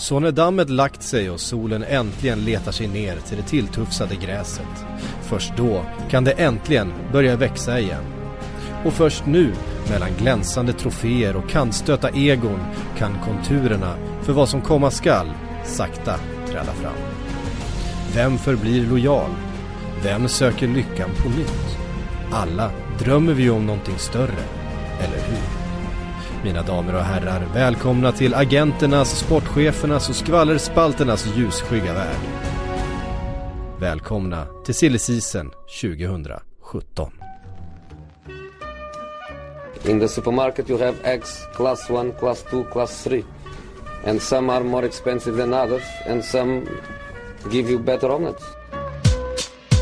Så när dammet lagt sig och solen äntligen letar sig ner till det tilltufsade gräset, först då kan det äntligen börja växa igen. Och först nu, mellan glänsande troféer och kantstöta egon, kan konturerna för vad som komma skall sakta träda fram. Vem förblir lojal? Vem söker lyckan på nytt? Alla drömmer vi om någonting större, eller hur? Mina damer och herrar, välkomna till agenternas, sportchefernas och skvallerspalternas ljusskygga värld. Välkomna till Silly Season 2017. In the supermarket, you have eggs class 1, class 2, class 3. And some are more expensive than others, and some give you better omelets.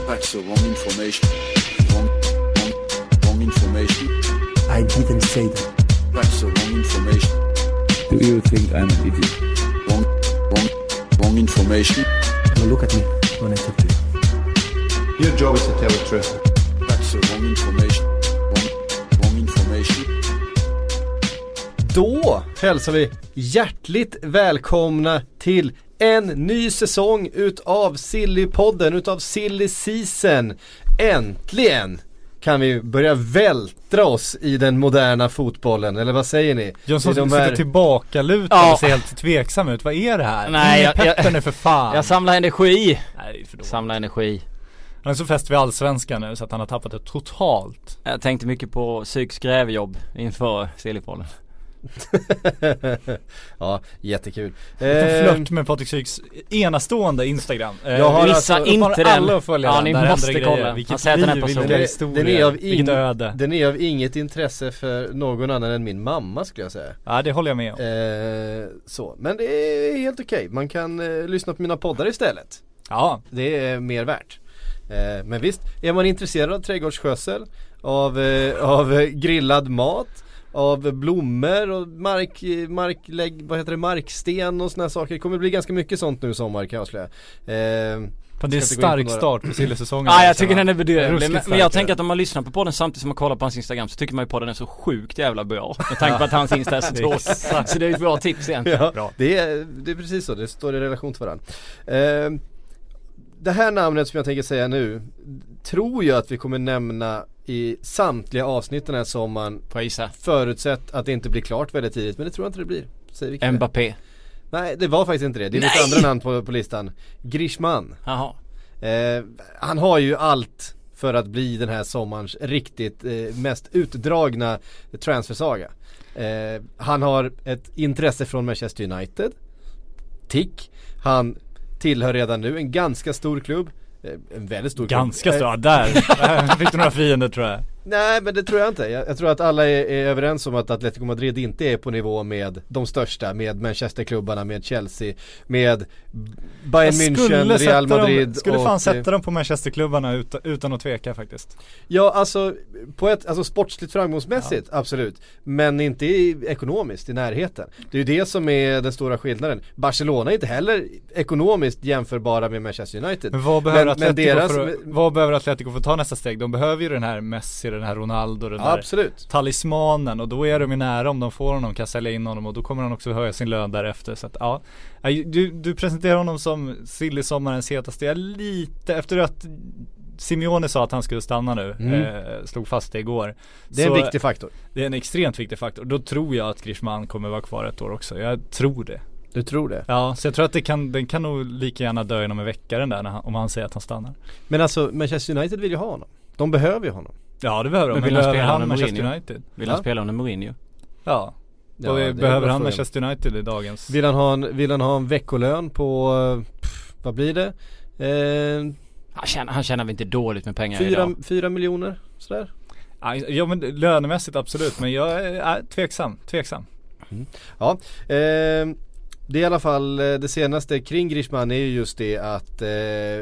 That's the wrong information. Wrong, wrong, wrong information. I didn't say that. The wrong information. Do you think I'm an idiot? Wrong, wrong, wrong information. Now look at me when I talk to you. Your job is to tell the truth. That's the wrong information. Wrong, wrong information. Då hälsar vi hjärtligt välkomna till en ny säsong utav Sillypodden, utav Silly Season. Äntligen kan vi börja vältra oss i den moderna fotbollen, eller vad säger ni? Jönsson de sitter här- tillbakalutad Ja. och ser helt tveksam ut. Vad är det här? Nej, jag- nu för fan. Jag samlar energi. Nej, är för. Samlar energi. Han är så fäst vid allsvenskan nu så att han har tappat det totalt. Jag tänkte mycket på psykisk grävjobb inför Sillypodden. ja, jättekul. Liten Eh, flört med Patrik Syks enastående Instagram. Eh, Jag har Missa alltså- inte den. alla Ja, den. ni Där måste det kolla. grejer. Han Vilket säger den är liv, vilka personlig. historier, den, är av vilket öde. den är av inget intresse för någon annan än min mamma skulle jag säga. Ja, det håller jag med om. Eh, så, men det är helt okej. Man kan eh, lyssna på mina poddar istället. Ja, Det är mer värt. Eh, men visst, är man intresserad av trädgårdsskötsel, av, eh, av grillad mat, av blommor och mark, marklägg, vad heter det, marksten och såna här saker. Det kommer bli ganska mycket sånt nu i sommar kan jag avslöja. Eh, det är en stark start på sillysäsongen. Ja jag tycker den är bedrövlig. Men, men jag tänker att om man lyssnar på podden samtidigt som man kollar på hans Instagram så tycker man ju podden är så sjukt jävla bra. Med tanke på att hans Insta är så tråkigt. Så det är ett bra tips egentligen. Ja, Bra. det är, det är precis så, det står i relation till varandra. Eh, det här namnet som jag tänker säga nu, tror jag att vi kommer nämna i samtliga avsnitt den här sommaren Får jag gissa? Förutsatt att det inte blir klart väldigt tidigt, men det tror jag inte det blir. Säger vi Mbappé. Nej, det var faktiskt inte det. Det är lite andra namn på, på listan. Grishman. Jaha. Eh, han har ju allt för att bli den här sommarens riktigt eh, mest utdragna transfersaga. Eh, han har ett intresse från Manchester United. Tick. Han tillhör redan nu en ganska stor klubb. Eh, en väldigt stor Ganska stor, ja, där. Där fick du några fiender tror jag. Nej men det tror jag inte. Jag, jag tror att alla är, är överens om att Atletico Madrid inte är på nivå med de största, med Manchesterklubbarna, med Chelsea, med Bayern München, Real Madrid dem, skulle och, fan sätta dem på Manchesterklubbarna utan, utan att tveka faktiskt. Ja alltså, på ett, alltså sportsligt framgångsmässigt, absolut. Men inte i, ekonomiskt i närheten. Det är ju det som är den stora skillnaden. Barcelona är inte heller ekonomiskt jämförbara med Manchester United. Men vad behöver, Men- men Atletico, deras- för, vad behöver Atletico för att ta nästa steg? De behöver ju den här Messi, den här Ronaldo, den Ja, där absolut. talismanen och då är de ju nära om de får honom, kan sälja in honom och då kommer han också höja sin lön därefter så att ja Du, du presenterar honom som silly-sommarens hetaste, jag lite, efter att Simeone sa att han skulle stanna nu, Mm. eh, slog fast det igår Det är en Så viktig faktor. Det är en extremt viktig faktor, då tror jag att Griezmann kommer vara kvar ett år också, jag tror det Du tror det? Ja, så jag tror att det kan, den kan nog lika gärna dö inom en vecka den där han, om han säger att han stannar Men alltså Manchester United vill ju ha honom. De behöver ju honom. Ja det behöver de, Men men vill han behöver spela han under Manchester Mourinho? United? Vill Ja. han spela under Mourinho? Ja, Ja, och behöver han. Manchester United i dagens Vill han ha en, vill han ha en veckolön på, pff, vad blir det? Eh, Han tjänar, han tjänar väl inte dåligt med pengar fyra, idag? fyra miljoner sådär? Ja, Ja men lönemässigt absolut men jag är tveksam, tveksam Ja, eh, det är i alla fall eh, det senaste kring Griezmann är ju just det att eh,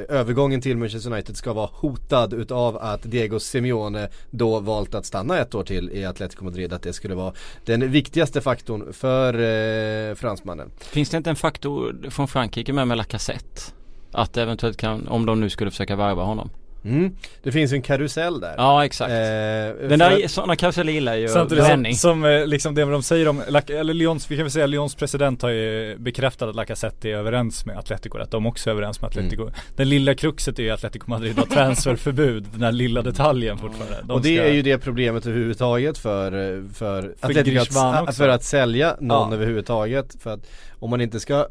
övergången till Manchester United ska vara hotad utav att Diego Simeone då valt att stanna ett år till i Atletico Madrid. Att det skulle vara den viktigaste faktorn för eh, fransmannen. Finns det inte en faktor från Frankrike med med Lacazette? Att eventuellt kan, om de nu skulle försöka värva honom. Mm. Det finns ju en karusell där. Ja exakt. Eh, Den för där, att- sådana karuseller gillar ju Samtidigt som, eh, liksom det de säger om, eller Lyons, vi kan väl säga Lyons president har ju bekräftat att Lacazette är överens med Atletico, att de också är överens med Atletico. Mm. Den lilla kruxet är ju Atletico Madrid har transferförbud, den här lilla detaljen fortfarande. De och det ska- är ju det problemet överhuvudtaget för, eh, för, Atletico Griezmann att, för att sälja någon Ja. överhuvudtaget. För att om man inte ska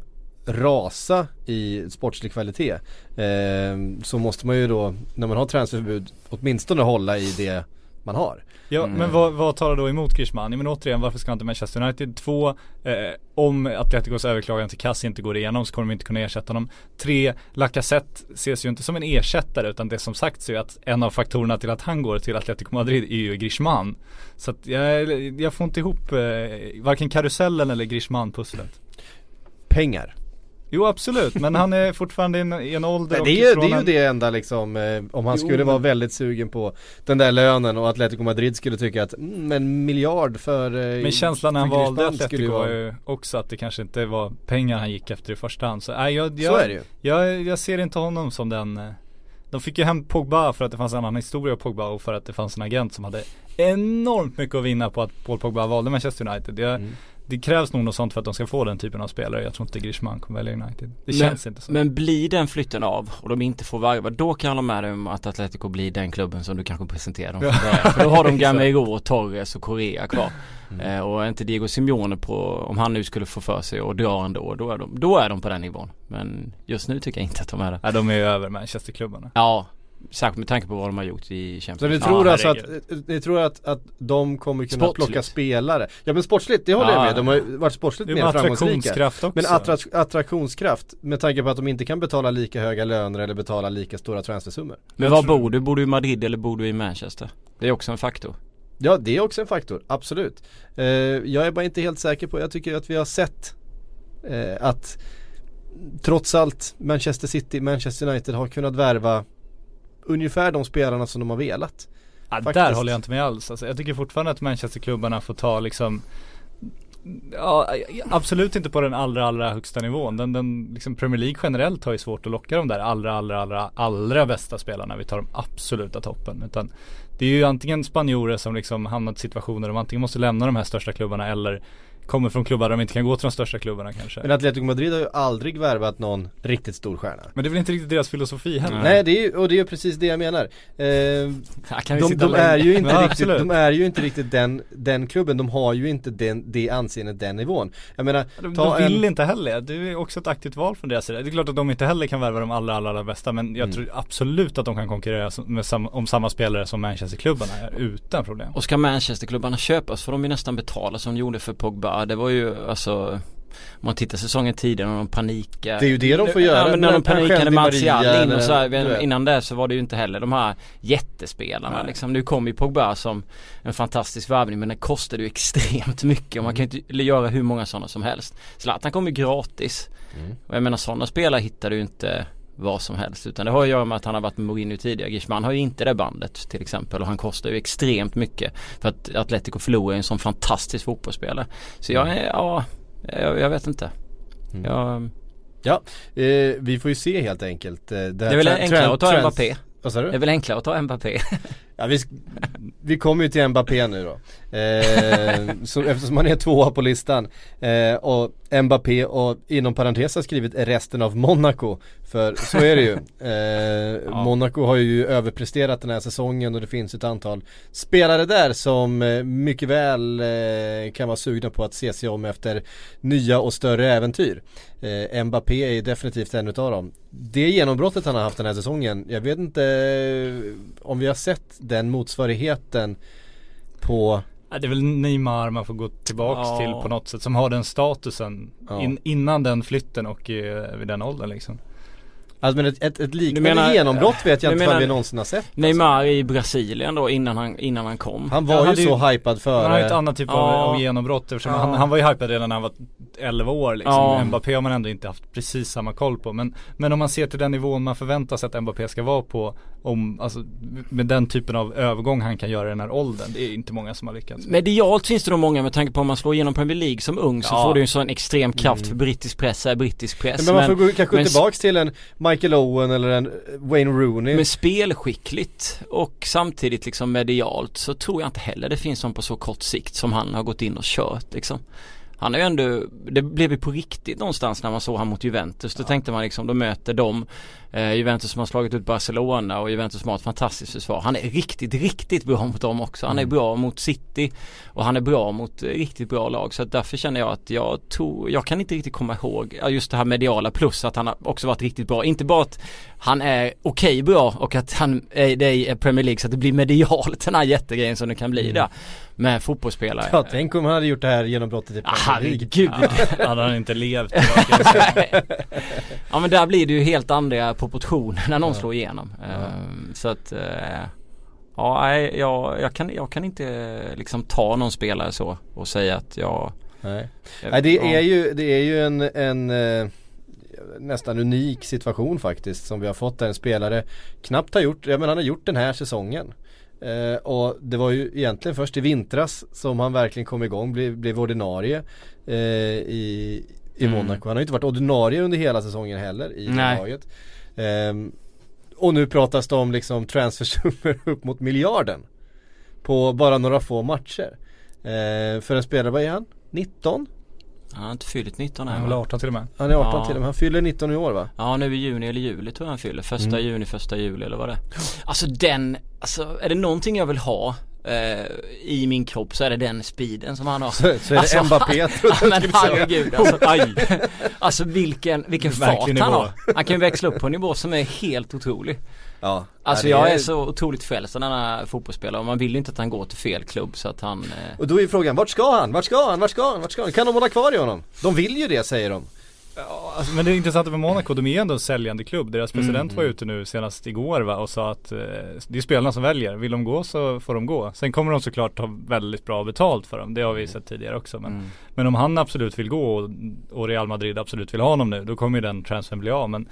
rasa i sportslig kvalitet eh, så måste man ju då när man har transferförbud åtminstone hålla i det man har. Ja Mm. men vad, vad talar då emot Griezmann? Ja, men återigen varför ska han till Manchester United? Två, eh, om Atleticos överklagan till Kass inte går igenom så kommer de inte kunna ersätta honom. Tre, Lacazette ses ju inte som en ersättare utan det som sagts är ju att en av faktorerna till att han går till Atletico Madrid är ju Griezmann. Så att jag, jag får inte ihop eh, varken karusellen eller Griezmann-pusslet. Pengar. Jo absolut, men han är fortfarande i en, i en ålder Nej, det är, det är ju en- det enda liksom, eh, om han Jo, skulle vara men- väldigt sugen på den där lönen och Atletico Madrid skulle tycka att mm, en miljard för eh, Men känslan när han valde Atletico var vara- ju också att det kanske inte var pengar han gick efter i första hand. Så, nej, jag, jag, Så är det ju. Jag, jag ser inte honom som den eh, De fick ju hem Pogba för att det fanns en annan historia av Pogba och för att det fanns en agent som hade enormt mycket att vinna på att Paul Pogba valde Manchester United. Jag, Mm. Det krävs nog något sånt för att de ska få den typen av spelare. Jag tror inte Griezmann kommer välja United. Det Men- känns inte så. Men blir den flytten av och de inte får varva, då kan jag hålla med dig om att Atletico blir den klubben som du kanske presenterar dem för början. För då har de Gamero, Torres och Correa kvar. Eh, och är inte Diego Simeone på, om han nu skulle få för sig och dra ändå, då är de, då är de på den nivån. Men just nu tycker jag inte att de är det. Nej, de är ju över Manchesterklubbarna. Ja, särskilt med tanke på vad de har gjort i Champions Så ni League. tror Ja, alltså att, ni tror att, att de kommer kunna Sportsligt. plocka spelare? Ja men sportsligt, det håller jag Ja. med. De har ju varit sportsligt mer med framgångsrika. också. Men attra- attraktionskraft med tanke på att de inte kan betala lika höga löner eller betala lika stora transfersummor. Men var bor du? Bor du i Madrid eller bor du i Manchester? Det är också en faktor. Ja det är också en faktor, absolut. Eh, jag är bara inte helt säker på, jag tycker att vi har sett eh, att trots allt Manchester City, Manchester United har kunnat värva ungefär de spelarna som de har velat. Ja, där håller jag inte med alls. Alltså, jag tycker fortfarande att Manchesterklubbarna får ta liksom Ja, absolut inte på den allra, allra högsta nivån. Den, den liksom Premier League generellt har ju svårt att locka de där allra, allra, allra, allra bästa spelarna. Vi tar de absoluta toppen. Utan det är ju antingen spanjorer som liksom hamnat i situationer där de antingen måste lämna de här största klubbarna eller kommer från klubbar där de inte kan gå till de största klubbarna kanske. Men Atletico Madrid har ju aldrig värvat någon riktigt stor stjärna. Men det är väl inte riktigt deras filosofi heller. Nej det är ju, och det är ju precis det jag menar. Eh, de, är ju inte Ja, riktigt, absolut. de är ju inte riktigt den, den klubben, de har ju inte den, det anseendet, den nivån. Jag menar, De, ta de vill en, inte heller, det är också ett aktivt val från deras sida. Det är klart att de inte heller kan värva de allra, allra, allra bästa men jag Mm. tror absolut att de kan konkurrera sam, om samma spelare som Manchesterklubbarna är utan problem. Och ska Manchesterklubbarna köpas får de ju nästan betala som de gjorde för Pogba. Det var ju alltså om man tittar säsongen tidigare när de panikade Det är ju det de får göra. Ja men när de panikade Martial in och så här. Innan det så var det ju inte heller de här jättespelarna Nej. liksom. Nu kom ju Pogba som en fantastisk värvning men det kostade ju extremt mycket och man kan ju inte göra hur många sådana som helst. Zlatan kom ju gratis. Mm. Och jag menar sådana spelare hittar du ju inte vad som helst utan det har att göra med att han har varit med Mourinho tidigare. Griezmann har ju inte det bandet till exempel och han kostar ju extremt mycket för att Atletico förlorar en sån fantastisk fotbollsspelare. Så jag är, ja, jag, jag vet inte. Mm. Jag, eh, vi får ju se helt enkelt. eh, det är väl enklare att ta Mbappé. Vad sa du? Det är väl enklare att ta Mbappé. Ja, vi, vi kommer ju till Mbappé nu då. Eh, så, eftersom han är tvåa på listan. Eh, och Mbappé och inom parentes har skrivit resten av Monaco. För så är det ju. Eh, Monaco har ju överpresterat den här säsongen och det finns ett antal spelare där som eh, mycket väl eh, kan vara sugna på att se sig om efter nya och större äventyr. Eh, Mbappé är ju definitivt en utav dem. Det genombrottet han har haft den här säsongen, jag vet inte om vi har sett den motsvarigheten på Ja, det är väl Neymar man får gå tillbaks Ja. till på något sätt som har den statusen Ja. in, innan den flytten och eh, vid den åldern liksom. Alltså men ett, ett, ett liknande menar- genombrott vet jag inte vad menar- vi någonsin har sett alltså. Neymar i Brasilien då innan han, innan han kom. Han var han ju så hypad Han har ju ett före annat typ Ja. av, av genombrott eftersom Ja. han, han var ju hypad redan när han var 11 år liksom. Ja. Mbappé har man ändå inte haft precis samma koll på. Men, men om man ser till den nivån man förväntar sig att Mbappé ska vara på, om, alltså, med den typen av övergång han kan göra i den här åldern. Det är inte många som har lyckats. Medialt finns det nog många med tanke på om man slår igenom Premier League som ung så får du en sån extrem kraft för brittisk press är brittisk press. Men man får gå, kanske men- tillbaks till en Michael Owen eller en Wayne Rooney. Men spelskickligt och samtidigt liksom medialt så tror jag inte heller det finns någon på så kort sikt som han har gått in och kört liksom. Han är ju ändå, det blev ju på riktigt någonstans när man såg han mot Juventus. Då tänkte man liksom, då möter de eh, Juventus som har slagit ut Barcelona och Juventus som har ett fantastiskt försvar. Han är riktigt, riktigt bra mot dem också. Han är bra mot City och han är bra mot eh, riktigt bra lag. Så därför känner jag att jag tror, jag kan inte riktigt komma ihåg ja, just det här mediala plus att han har också varit riktigt bra. Inte bara att han är okej bra och att han är det i Premier League så att det blir medialt den här jättegrejen som det kan bli där. Med fotbollsspelare. Ja, tänk om han hade gjort det här genombrottet i Ah, Premier League. Herregud. Hade han inte levt. Ja men där blir det ju helt andra proportioner när någon slår igenom. Ehm, Så att eh, Ja nej, jag, jag, kan, jag kan inte liksom ta någon spelare så och säga att jag Nej. jag- Nej, det ja. är ju, det är ju en, en eh, nästan unik situation faktiskt som vi har fått där en spelare knappt har gjort, jag menar han har gjort den här säsongen. Eh, och det var ju egentligen först i vintras som han verkligen kom igång, blev, blev ordinarie eh, i, i Mm. Monaco. Han har ju inte varit ordinarie under hela säsongen heller i laget. Ehm, och nu pratas det om liksom transfersummor upp mot miljarden. På bara några få matcher. Eh, för en spelare, vad är han? 19? Han har inte fyllt 19 Han än är väl va? 18 till och med. Han är 18 Ja. till och med, han fyller 19 i år va? Ja nu i juni eller juli tror jag han fyller. Första Mm. juni, första juli eller vad det är. Alltså den, alltså är det någonting jag vill ha eh, i min kropp så är det den speeden som han har. Så, så är det Alltså, Mbappé jag trodde Ja jag men herregud alltså, aj. alltså vilken, vilken fart Verklig han nivå. har. Han kan ju växla upp på en nivå som är helt otrolig. Ja, Alltså ja, det jag är så otroligt frälst av denna fotbollsspelare och man vill ju inte att han går till fel klubb så att han eh, Och då är frågan, vart ska han? Vart ska han? Vart ska han? Vart ska han? Kan de hålla kvar i honom? De vill ju det säger de. Alltså, men det är intressant med Monaco, de är ändå en säljande klubb. Deras president Mm. var ute nu senast igår va, och sa att eh, det är spelarna som väljer. Vill de gå så får de gå. Sen kommer de såklart ha väldigt bra betalt för dem. Det har vi sett tidigare också. Men, mm. men om han absolut vill gå och, och Real Madrid absolut vill ha honom nu, då kommer ju den transfern bli av. Men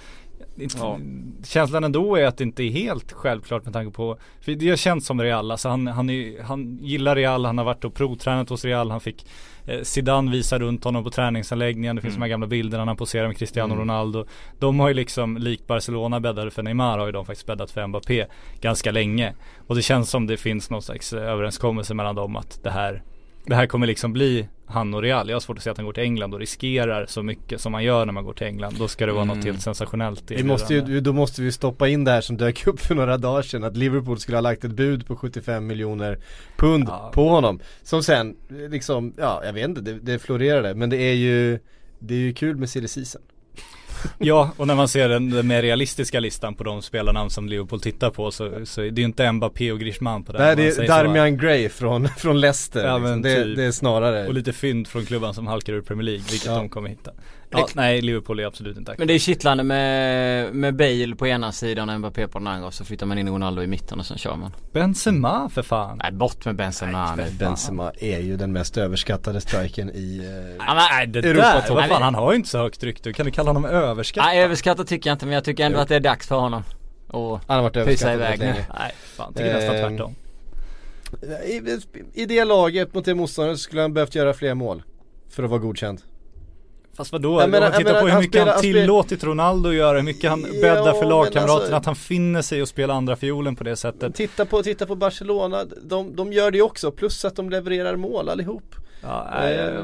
Ja. känslan ändå är att det inte är helt självklart med tanke på, för det har känts som Real, alltså han, han, är, han gillar Real, han har varit och provtränat hos Real, han fick eh, Zidane visa runt honom på träningsanläggningen, det finns Mm. de här gamla bilderna när han poserar med Cristiano Mm. Ronaldo. De har ju liksom, likt Barcelona bäddade för Neymar, har ju de faktiskt bäddat för Mbappé ganska länge. Och det känns som det finns någon slags eh, överenskommelse mellan dem att det här det här kommer liksom bli han och Real. Jag har svårt att se att han går till England och riskerar så mycket som man gör när man går till England. Då ska det vara Mm. något helt sensationellt Vi måste ju, då måste vi stoppa in det här som dök upp för några dagar sedan att Liverpool skulle ha lagt ett bud på 75 miljoner pund Ja. på honom. Som sen, liksom, ja jag vet inte, det, det florerade. Men det är ju, det är ju kul med silly season. Ja, och när man ser den, den mer realistiska listan på de spelarnamn som Liverpool tittar på så, så är det ju inte Mbappé och Griezmann på den. Nej det är. Darmian Gray från, från Leicester. Ja, liksom. det, typ. det är snarare Och lite fynd från klubban som halkar ur Premier League, vilket Ja. de kommer hitta. Ja, nej, Liverpool är absolut inte Men aktuellt. det är kittlande med, med Bale på ena sidan och Mbappé på den andra och så flyttar man in Ronaldo i mitten och sen kör man. Benzema för fan. Nej bort med Benzema nu. Benzema är ju den mest överskattade strikern i eh, Ja, men, Nej det Europa där, topp. vad fan han har ju inte så högt rykte. Kan du kalla honom överskattad? Nej överskattat tycker jag inte men jag tycker ändå att det är dags för honom. Och Han har varit överskattad iväg nu. länge. Nej, fan tycker nästan Ehm, tvärtom. I, I det laget mot det motståndet skulle han behövt göra fler mål. För att vara godkänd. Fast vadå? Jag menar- Om man tittar menar, på hur han mycket spelar- han han spelar- tillåtit Ronaldo att göra, hur mycket han Ja, bäddar för lagkamraterna, alltså- att han finner sig och spela andra fiolen på det sättet. Titta på, titta på Barcelona, de, de gör det också, plus att de levererar mål allihop. Ja, nej, jag-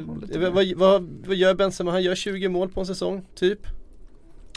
Eh, vad, vad, vad, gör Benzema? Han gör 20 mål på en säsong, typ.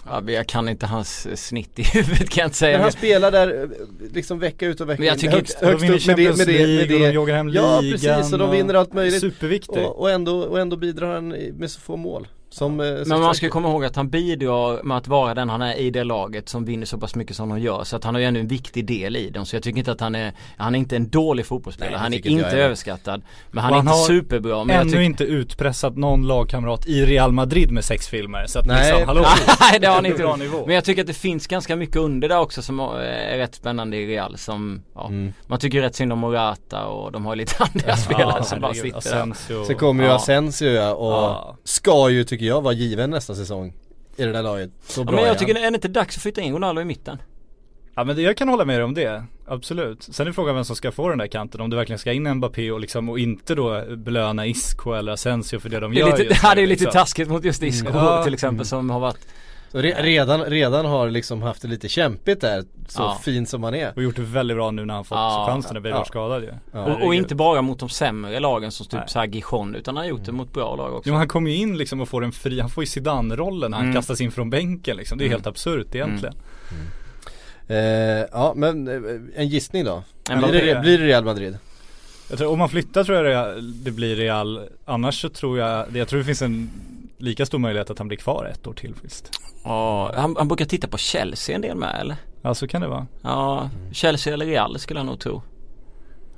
ja, jag kan inte hans snitt i huvudet kan jag inte säga. Men han spelar där eh, liksom vecka ut och vecka Men jag in. tycker högst, högst upp med det, med det, med League och de det. jagar hem Ja ligan precis, och de vinner allt möjligt. Superviktig. Och, och, ändå, och ändå bidrar han med så få mål. Som, eh, som Men man ska komma ihåg att han bidrar med att vara den han är i det laget som vinner så pass mycket som de gör. Så att han har ju ändå en viktig del i dem. Så jag tycker inte att han är, han är inte en dålig fotbollsspelare. Nej, han är inte heller. överskattad. Men han Och är han inte har superbra. Men jag Ännu tycker, inte utpressat någon lagkamrat i Real Madrid med sex filmer. Så att Nej. liksom, hallå. Nej det har han inte nivå. Men jag tycker att det finns ganska mycket under där också som är rätt spännande i Real som, ja, Mm. man tycker rätt synd om Morata och de har lite andra spelare som bara sitter där. Asensio. Sen kommer ju Ja. Asensio ja, och Ja. ska ju tycker jag vara given nästa säsong i det där laget. Så Ja, bra men är jag han. tycker är det inte dags att flytta in Ronaldo i mitten? Ja men jag kan hålla med dig om det, absolut. Sen är frågan vem som ska få den där kanten, om det verkligen ska in Mbappé och liksom, och inte då belöna Isco eller Asensio för det de Det är gör lite, just ja, det är lite liksom. taskigt mot just Isco Ja. till exempel som har varit Så re, redan, redan har liksom haft det lite kämpigt där, så Ja. fin som han är. Och gjort det väldigt bra nu när han fått Ja. chansen när Bale Ja. skadad ju. Ja. och, och inte bara mot de sämre lagen som typ såhär Gijon utan han har gjort det mot bra lag också. Jo han kommer ju in liksom och får en fri, han får ju Zidane-rollen när han Mm. kastas in från bänken liksom. Det är Mm. helt absurt egentligen. Eh, ja men eh, en gissning då? Blir Mbappé. det, blir det Real Madrid? Jag tror, om man flyttar tror jag det, det blir Real, annars så tror jag, jag tror det finns en lika stor möjlighet att han blir kvar ett år till visst. Ja, han, han brukar titta på Chelsea en del med eller? Ja så kan det vara. Ja, Chelsea eller Real skulle jag nog tro.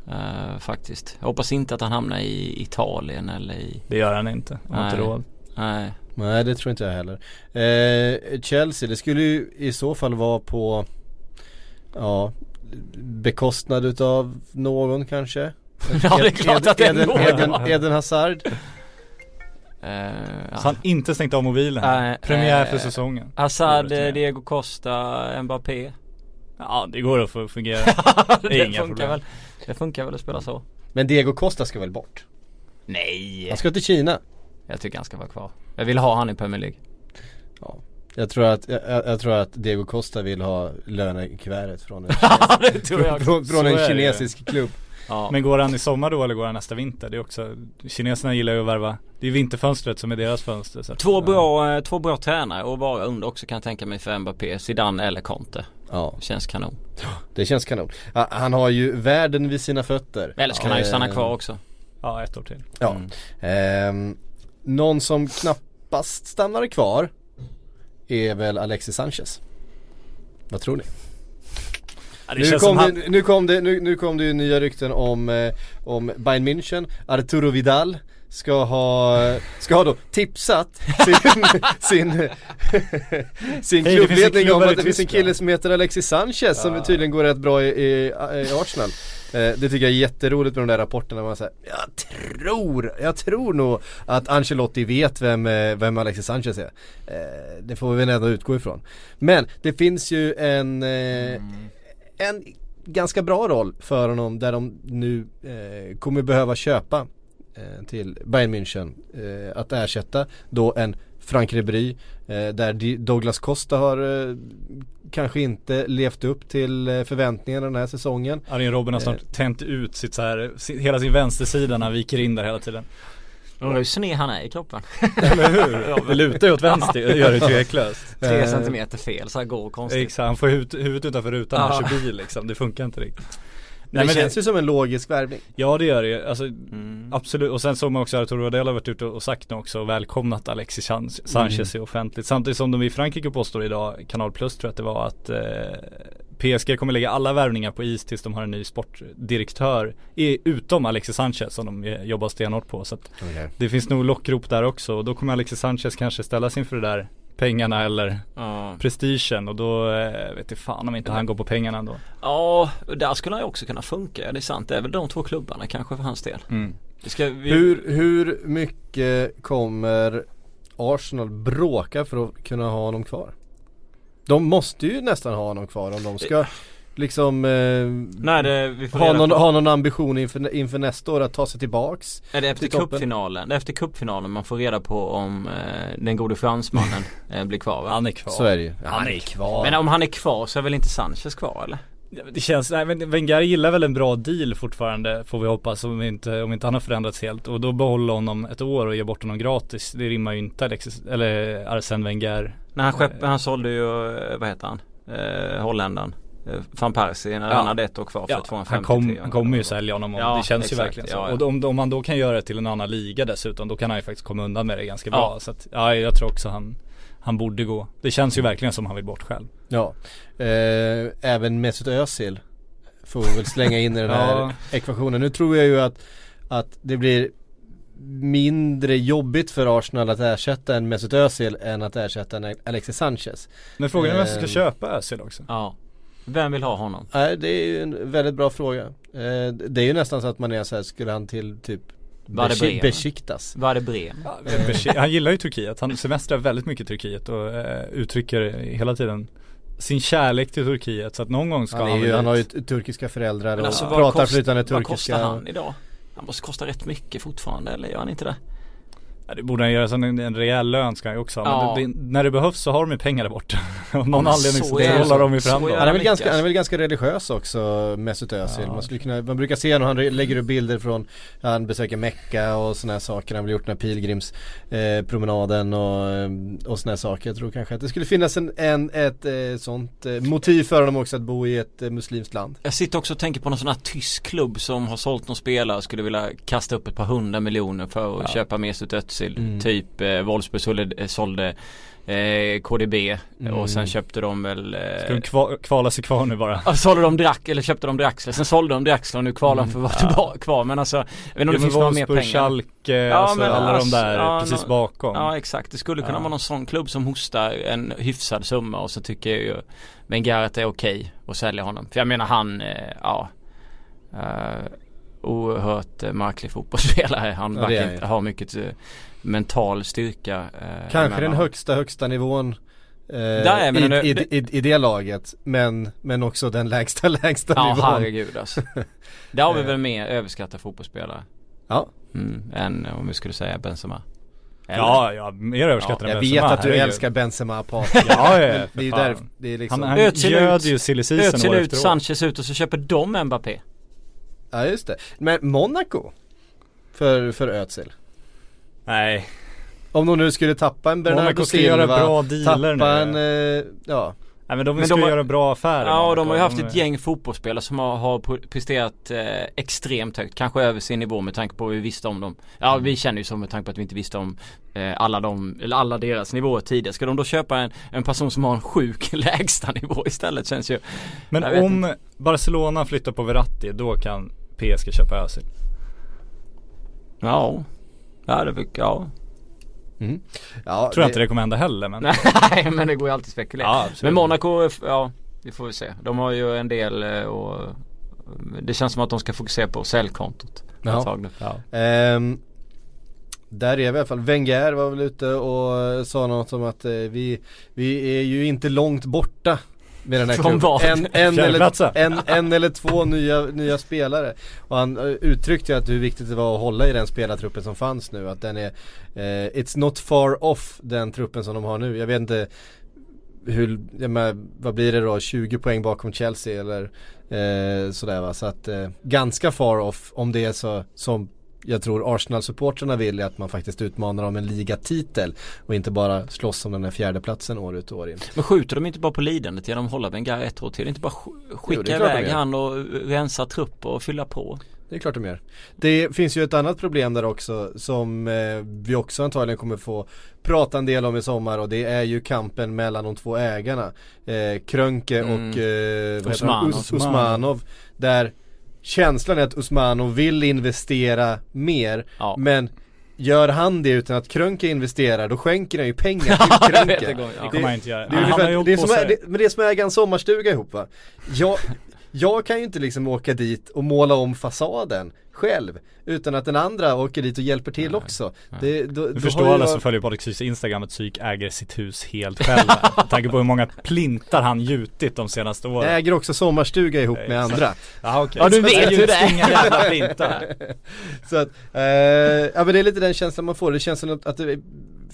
Eh, faktiskt. Jag hoppas inte att han hamnar i Italien eller i, Det gör han inte, han har inte Nej. råd. nej. Nej det tror inte jag heller. Eh, Chelsea, det skulle ju i så fall vara på Ja Bekostnad utav någon kanske? Ja, det är klart att det är Eden, någon. Eden, Eden Hazard. Så han inte stängt av mobilen här. Premiär eh, för säsongen. Hazard, Det det. Diego Costa, Mbappé. Ja det går att fungera. det, inga funkar problem. väl. Det funkar väl att spela så. Men Diego Costa ska väl bort? Nej. Han ska till Kina Jag tycker han ska vara kvar. Jag vill ha han i Premier League. Jag tror att, jag, jag tror att Diego Costa vill ha lönekuvertet från en, det från, från en det. kinesisk klubb Ja. Men går han i sommar då eller går han nästa vinter? Det är också, kineserna gillar ju att värva. Det är vinterfönstret som är deras fönster. Så Två ja. bra, eh, två bra tränare att vara under också kan jag tänka mig för Mbappé, Zidane eller Conte. Ja, Känns kanon. det känns kanon. Ha- Han har ju världen vid sina fötter Eller så kan han ju stanna Eh, kvar också. Ja ett år till. Ja. Mm. Ehm, någon som knappast stannar kvar är väl Alexis Sanchez. Vad tror ni? Ja, Nu kom, han, det, nu, kom det, nu, nu kom det ju nya rykten om, eh, om Bayern München, Arturo Vidal ska ha, ska ha då tipsat sin, sin, sin en klubbledning om att det finns en kille som heter Alexis Sanchez som tydligen går rätt bra i, i, i Arsenal. Eh, det tycker jag är jätteroligt med de där rapporterna man säger Jag tror, jag tror nog att Ancelotti vet vem, eh, vem Alexis Sanchez är. Eh, det får vi väl ändå utgå ifrån. Men det finns ju en, eh, en ganska bra roll för honom där de nu eh, kommer behöva köpa eh, till Bayern München eh, att ersätta då en Frank Ribéry eh, där Douglas Costa har eh, kanske inte levt upp till eh, förväntningarna den här säsongen. Arjen Robben har snart tänt ut sitt så här, hela sin vänstersida när han viker in där hela tiden. Undrar hur sned han är i kroppen. Eller hur? Det lutar ju åt vänster, det gör det tveklöst. Tre centimeter fel, så här går konstigt. Exakt, han får huvudet, huvudet utanför rutan när han kör bil liksom, det funkar inte riktigt. Men Nej, det men känns ju som en logisk värvning. Ja det gör det ju, alltså Mm. absolut. Och sen såg man också att Arturo Adela har varit ute och sagt nu också och välkomnat Alexis San- Sanchez i offentligt. Samtidigt som de i Frankrike påstår idag, Kanal Plus tror jag att det var att eh, PSG kommer lägga alla värvningar på is tills de har en ny sportdirektör utom Alexis Sanchez som de eh, jobbar stenhårt på. Så att det finns nog lockrop där också och då kommer Alexis Sanchez kanske ställas inför det där pengarna eller Ja. prestigen och då eh, vet jag fan om inte han går på pengarna ändå. Ja, där skulle han ju också kunna funka, det är sant. Det är väl de två klubbarna kanske för hans del. Mm. Vi... Hur, hur mycket kommer Arsenal bråka för att kunna ha honom kvar? De måste ju nästan ha honom kvar om de ska liksom eh, Nej det, vi får ha, någon, ha någon ambition inför, inför nästa år att ta sig tillbaks. Är det efter cupfinalen? Det är efter cupfinalen man får reda på om eh, den gode fransmannen eh, blir kvar va? Han är kvar. Så är det ju. Han är kvar. Men om han är kvar så är väl inte Sanchez kvar eller? Det känns, nej men Wenger gillar väl en bra deal fortfarande får vi hoppas om inte, om inte han har förändrats helt och då behålla honom ett år och ge bort honom gratis. Det rimmar ju inte Alexis, eller Arsene Wenger. Nej han, skepp, han sålde ju, eh, vad heter han? Eh, holländaren. eh, Van Persie när Ja. han hade ett år kvar för Ja, 250 han, kom, han kommer ju sälja honom och Ja, det känns ju exakt. verkligen så. Ja. Och om, om han då kan göra det till en annan liga dessutom då kan han ju faktiskt komma undan med det ganska bra. Så att, ja jag tror också han, han borde gå. Det känns ju verkligen som han vill bort själv. Ja, eh, även Mesut Özil får vi väl slänga in i den här Ja. ekvationen. Nu tror jag ju att, att det blir mindre jobbigt för Arsenal att ersätta en Mesut Özil än att ersätta en Alexis Sanchez. Men frågan är vem som ska Ehm. köpa Özil också. Ja. Vem vill ha honom? Nej det är ju en väldigt bra fråga. Eh, det är ju nästan så att man är så här, skulle han till typ Var Bremen? Besiktas? Var det Bremen? Han gillar ju Turkiet, han semestrar väldigt mycket i Turkiet och eh, uttrycker hela tiden sin kärlek till Turkiet så att någon gång ska Han, han, är ju, han har ju turkiska föräldrar och alltså vad, pratar kost, flytande vad turkiska. kostar han idag? Han måste kosta rätt mycket fortfarande eller gör han inte det? Ja, det borde han göra som en, en rejäl lön ska han ju också ha. Ja. Men det, det, när det behövs så har de ju pengar där borta. Av någon anledning så håller de ju fram dem. Han är, väl ganska, han är alltså. väl ganska religiös också Mesut Özil. Ja. Man skulle kunna, man brukar se när han lägger upp bilder från Han besöker Mecka och sådana här saker. Han har gjort den här pilgrimspromenaden eh, promenaden och, och sådana här saker. Jag tror kanske att det skulle finnas en, en ett eh, sånt eh, motiv för honom också att bo i ett eh, muslimskt land. Jag sitter också och tänker på någon sån här tysk klubb som har sålt någon spelare och skulle vilja kasta upp ett par hundra miljoner för att köpa Mesut Özil. Mm. Typ eh, Wolfsburg sålde, eh, sålde eh, KDB Mm. och sen köpte de väl eh, Ska de kva, kvala sig kvar nu bara? Ja, sålde de Drax, eller köpte de Draxler, sen sålde de Draxler och nu kvalar de för att vara Ja. kvar men alltså Jag vet inte om det Ja, men finns några mer pengar Schalke, alltså men alla alltså, de där ja, precis bakom. Ja exakt, det skulle kunna Ja. vara någon sån klubb som hostar en hyfsad summa och så tycker jag ju att det är okej att sälja honom. För jag menar han, eh, ja uh, Oerhört uh, märklig fotbollsspelare. Han Ja, verkar inte ha mycket eh, mental styrka. eh, Kanske den emellan. högsta högsta nivån eh, är, men i, det- i, det- i, i det laget men, men också den lägsta lägsta Ja nivån. herregud alltså. Där har vi Eh. väl mer överskattade fotbollsspelare. Ja. Mm, än om vi skulle säga Benzema. Eller? Ja, ja, mer överskattad än Jag Benzema, vet att du herregud. älskar Benzema Patrik. Ja, ja, ja, Det är ju där, det är liksom Han, han göd ut- ju silly ut, efter år. Sanchez ut och så köper de Mbappé. Ja just det. Men Monaco för, för Özil. Nej, Om de nu skulle tappa en Bernardo Monaco ska Silva, göra bra dealer tappa nu. en, eh, ja. nej men de Men ska de har- göra bra affärer Ja och de har ju haft De- ett gäng fotbollsspelare som har, har presterat eh, extremt högt. Kanske över sin nivå med tanke på vad vi visste om dem. Ja vi känner ju så med tanke på att vi inte visste om eh, alla de, eller alla deras nivåer tidigare. Ska de då köpa en, en person som har en sjuk lägsta nivå istället känns ju Men om Barcelona flyttar på Verratti då kan PSG köpa Özil. Ja. Ja det fick, ja. ja Tror jag inte det kommer hända heller men Nej men det går ju alltid att spekulera. Ja, men Monaco, ja det får vi se. De har ju en del eh, och det känns som att de ska fokusera på säljkontot. Ja. ja. Ehm, där är vi i alla fall. Wenger var väl ute och sa något om att eh, vi, vi är ju inte långt borta med den här Från klubben. En, en, eller, en, en eller två nya, nya spelare. Och han eh, uttryckte ju att hur viktigt det var att hålla i den spelartruppen som fanns nu. Att den är, eh, it's not far off den truppen som de har nu. Jag vet inte hur, jag menar, vad blir det då? 20 poäng bakom Chelsea eller eh, sådär va. Så att eh, ganska far off om det är så som jag tror Arsenal-supportrarna vill är att man faktiskt utmanar om en ligatitel och inte bara slåss om den här fjärdeplatsen år ut och år in. Men skjuter de inte bara på lidandet genom att hålla Wenger ett år till? Inte bara sk- Jo, skicka de iväg han och rensa trupp och fylla på? Det är klart de gör. Det finns ju ett annat problem där också som eh, vi också antagligen kommer få prata en del om i sommar och det är ju kampen mellan de två ägarna. Eh, Krönke Mm. och eh, han? Usmanov. Us- Usmanov. Där känslan är att Usmanov vill investera mer Ja. men Gör han det utan att Krönke investerar då skänker han ju pengar till Krönke. det går- Det ja. kommer han inte göra. Det är, ungefär, det är som, det, men det är som att äga en sommarstuga ihop va. Jag, jag kan ju inte liksom åka dit och måla om fasaden själv. Utan att den andra åker dit och hjälper till också. Det, då, Du då förstår alla jag- som följer Patrik Syks Instagram att Syk äger sitt hus helt själv. Med tanke på hur många plintar han gjutit de senaste åren. Jag äger också sommarstuga ihop med Exakt. andra. Ja, okej. Ja, du vet hur det är. inga jävla plintar. Så att, eh, ja men det är lite den känslan man får. Det känns som att, att det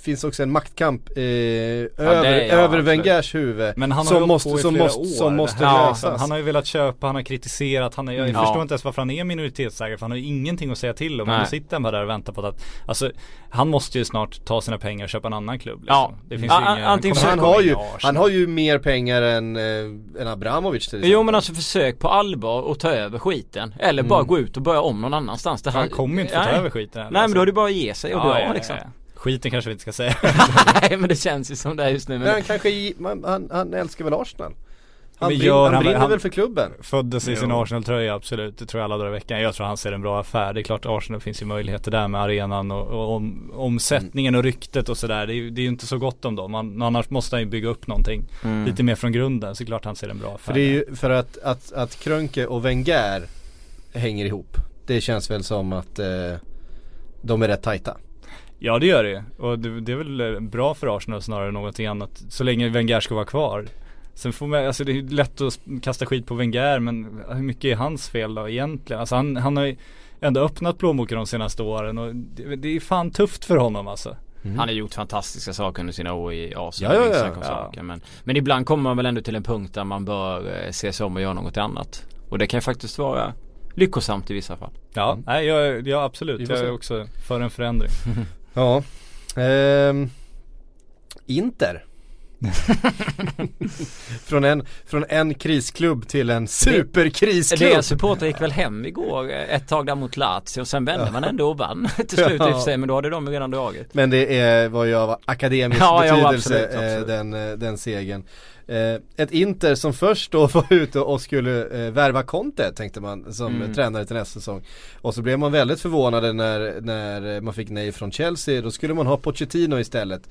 finns också en maktkamp eh, är över, jag, över. Wengers huvud. Men han har som måste, som måste, år. som måste här- lösas. Han har ju velat köpa, han har kritiserat, han har, jag Mm. förstår Ja. inte ens varför han är minoritetsägare för han har ju ingenting att säga till om. Nu sitter han bara där och väntar på att, alltså han måste ju snart ta sina pengar och köpa en annan klubb liksom. Ja. Det finns Ja, ju ingen, antingen han, har ju, han har ju mer pengar än, eh, än Abramovic till exempel. Jo men alltså försök på allvar att ta över skiten. Eller bara Mm. gå ut och börja om någon annanstans. Det Han kommer ju inte få ta över skiten Nej men alltså. då är det bara att ge sig och Ja, dra ja, ja, liksom. Skiten kanske vi inte ska säga. Nej men det känns ju som det är just nu. Men Men han kanske, man, han, han älskar väl Arsenal? Han, Men gör han han- brinner han- väl för klubben? Föddes i sin. Arsenal-tröja absolut, det tror jag alla dagar i veckan. Jag tror han ser en bra affär. Det är klart Arsenal finns ju möjligheter där med arenan och, och om, omsättningen och ryktet och sådär. Det, är ju- det är ju inte så gott om dem. Man, annars måste han ju bygga upp någonting mm. lite mer från grunden. Så klart han ser en bra affär. För det är ju för att, att, att Krönke och Wenger hänger ihop. Det känns väl som att eh, de är rätt tajta. Ja det gör det. Och det, det är väl eh, bra för Arsenal snarare än någonting annat. Så länge Wenger ska vara kvar. Sen får man, alltså det är lätt att kasta skit på Wenger men hur mycket är hans fel då egentligen? Alltså han, han har ju ändå öppnat plånboken de senaste åren och det, det är fan tufft för honom alltså. Han har gjort fantastiska saker under sina år i Arsenal. Ja, ja, ja. saker. Men, men ibland kommer man väl ändå till en punkt där man bör eh, se sig om och göra något annat. Och det kan ju faktiskt vara lyckosamt i vissa fall. Ja, Mm. nej jag, ja Vi absolut. Jag är också för en förändring. Ja. Ehm, Inter. från, en, från en krisklubb till en superkrisklubb. Deras supporter gick väl hem igår eh, ett tag där mot Lazio och sen vände man ändå och vann till slut i och för sig men då hade de redan dragit. Men det är, var ju av akademisk Ja, ja, betydelse absolut, absolut. eh, Den, eh, den segern. Eh, ett Inter som först då var ute och skulle eh, värva Conte tänkte man som Mm. tränare till nästa säsong. Och så blev man väldigt förvånade när, när man fick nej från Chelsea. Då skulle man ha Pochettino istället.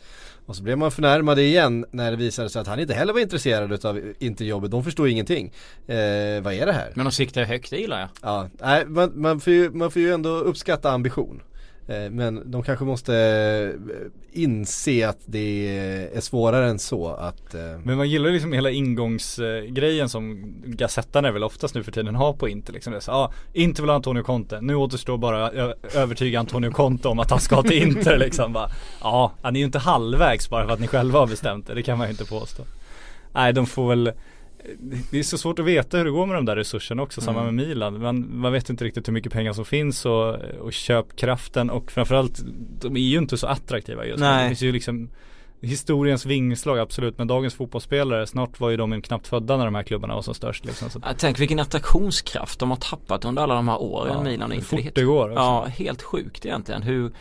Och så blev man förnärmade igen när det visade sig att han inte heller var intresserad av Interjobbet. De förstod ingenting. Eh, vad är det här? Men de siktar högt, det gillar jag. Ja, nej, man, man, får ju, man får ju ändå uppskatta ambition. Eh, men de kanske måste eh, inse att det är svårare än så att eh, Men man gillar ju liksom hela ingångsgrejen som Gazettan väl oftast nu för tiden har på Inter liksom. Det så, ah, Inter vill ha Antonio Conte. Nu återstår bara att övertyga Antonio Conte om att han ska till Inter liksom. Bara, ja, han är ju inte halvvägs bara för att ni själva har bestämt det. Det kan man ju inte påstå. Nej, de får väl det är så svårt att veta hur det går med de där resurserna också, samma med Milan. Man, man vet inte riktigt hur mycket pengar som finns och, och köpkraften och framförallt de är ju inte så attraktiva just nu. Det finns ju liksom historiens vingslag absolut, men dagens fotbollsspelare, snart var ju de knappt födda när de här klubbarna var som störst liksom. Så, Tänk vilken attraktionskraft de har tappat under alla de här åren Ja, Milan och hur Inter. fort det går också. Ja, helt sjukt egentligen hur